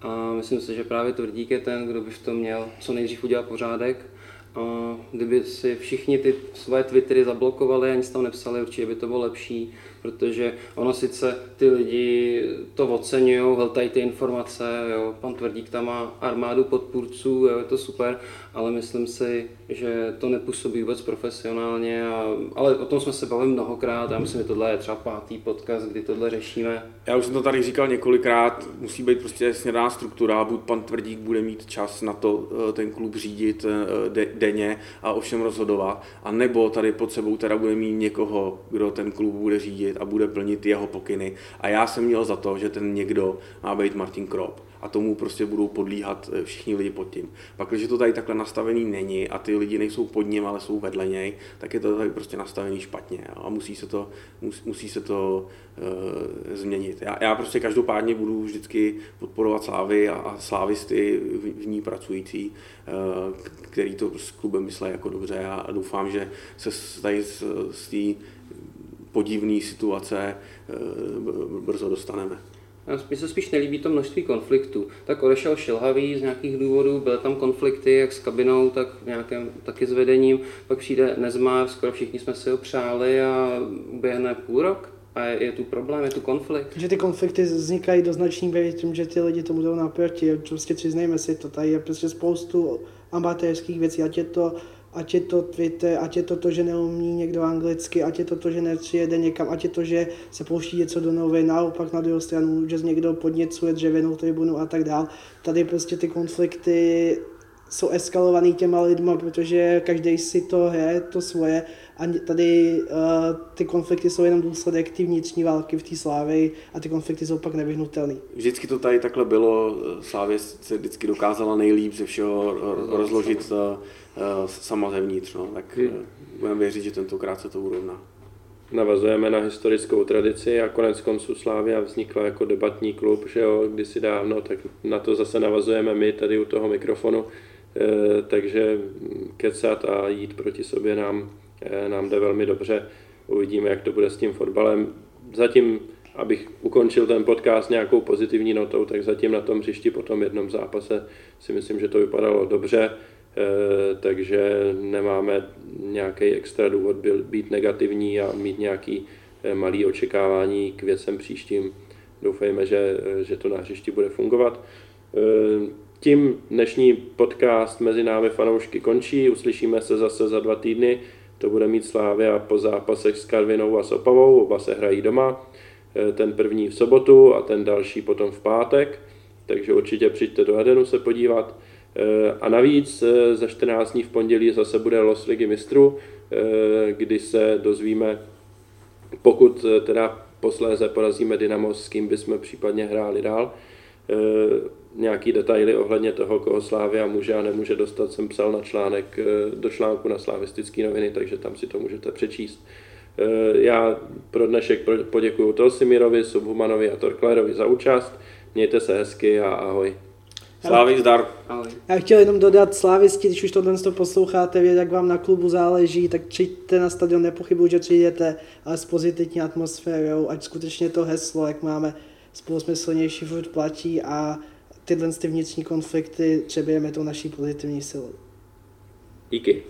A myslím si, že právě Tvrdík je ten, kdo by v tom měl co nejdřív udělat pořádek. A kdyby si všichni ty své Twittery zablokovali a nic tam nepsali, určitě by to bylo lepší protože ono sice ty lidi to oceňují, hltají ty informace, jo, pan Tvrdík tam má armádu podpůrců, jo, je to super, ale myslím si, že to nepůsobí vůbec profesionálně, a, ale o tom jsme se bavili mnohokrát a myslím, že tohle je třeba pátý podcast, kdy tohle řešíme. Já už jsem to tady říkal několikrát, musí být prostě snědá struktura, buď pan Tvrdík bude mít čas na to eh, ten klub řídit eh, denně a ovšem rozhodovat, a nebo tady pod sebou teda bude mít někoho, kdo ten klub bude řídit řídit a bude plnit jeho pokyny. A já jsem měl za to, že ten někdo má být Martin Krop a tomu prostě budou podlíhat eh, všichni lidi pod tím. Pak, když to tady takhle nastavený není a ty lidi nejsou pod ním, ale jsou vedle něj, tak je to tady prostě nastavený špatně a musí se to, musí se to uh, změnit. Já, já prostě každopádně budu vždycky podporovat Slávy a, a slávisty v, v ní pracující, uh, který to s klubem myslí jako dobře a doufám, že se tady z, z té podivné situace eh, brzo dostaneme. Mně se spíš nelíbí to množství konfliktů. Tak odešel Šilhavý z nějakých důvodů, byly tam konflikty jak s kabinou, tak nějakém, taky s vedením. Pak přijde Nezmar, skoro všichni jsme si ho přáli a uběhne půl rok. A je, je tu problém, je tu konflikt. Že ty konflikty vznikají do značný míry tím, že ty lidi tomu jdou naproti. Prostě přiznejme si to, tady je prostě spoustu amatérských věcí, ať je to ať je to Twitter, ať je to to, že neumí někdo anglicky, ať je to to, že nepřijede někam, ať je to, že se pouští něco do novin, naopak na druhou stranu, že někdo podněcuje dřevěnou tribunu a tak dál. Tady prostě ty konflikty jsou eskalovaný těma lidma, protože každý si to hraje, to svoje. A tady uh, ty konflikty jsou jenom důsledek té vnitřní války v té slávě a ty konflikty jsou pak nevyhnutelné. Vždycky to tady takhle bylo, Slávě se vždycky dokázala nejlíp ze všeho rozložit uh, sama zevnitř, no, tak uh, budeme věřit, že tentokrát se to urovná. Navazujeme na historickou tradici a konec konců Slávia vznikla jako debatní klub, že jo, kdysi dávno, tak na to zase navazujeme my tady u toho mikrofonu takže kecat a jít proti sobě nám, nám jde velmi dobře. Uvidíme, jak to bude s tím fotbalem. Zatím, abych ukončil ten podcast nějakou pozitivní notou, tak zatím na tom hřišti po tom jednom zápase si myslím, že to vypadalo dobře. Eh, takže nemáme nějaký extra důvod být negativní a mít nějaký eh, malý očekávání k věcem příštím. Doufejme, že, eh, že to na hřišti bude fungovat. Tím dnešní podcast mezi námi fanoušky končí. Uslyšíme se zase za dva týdny. To bude mít Slávě a po zápasech s Karvinou a s Opavou. Oba se hrají doma. Ten první v sobotu a ten další potom v pátek. Takže určitě přijďte do Edenu se podívat. Eh, a navíc eh, za 14 dní v pondělí zase bude los ligy mistrů, eh, kdy se dozvíme, pokud teda posléze porazíme Dynamo, s kým bychom případně hráli dál, nějaký detaily ohledně toho, koho Slávia může a nemůže dostat, jsem psal na článek, do článku na slavistické noviny, takže tam si to můžete přečíst. Já pro dnešek poděkuji Tolsimirovi, Subhumanovi a Torklerovi za účast. Mějte se hezky a ahoj. Slávy zdar. Já chtěl jenom dodat slávisti, když už tohle to posloucháte, vědět, jak vám na klubu záleží, tak přijďte na stadion, nepochybuji, že přijdete, ale s pozitivní atmosférou, ať skutečně to heslo, jak máme spolu jsme silnější, furt platí a tyhle ty vnitřní konflikty přebijeme tou naší pozitivní silou. Díky.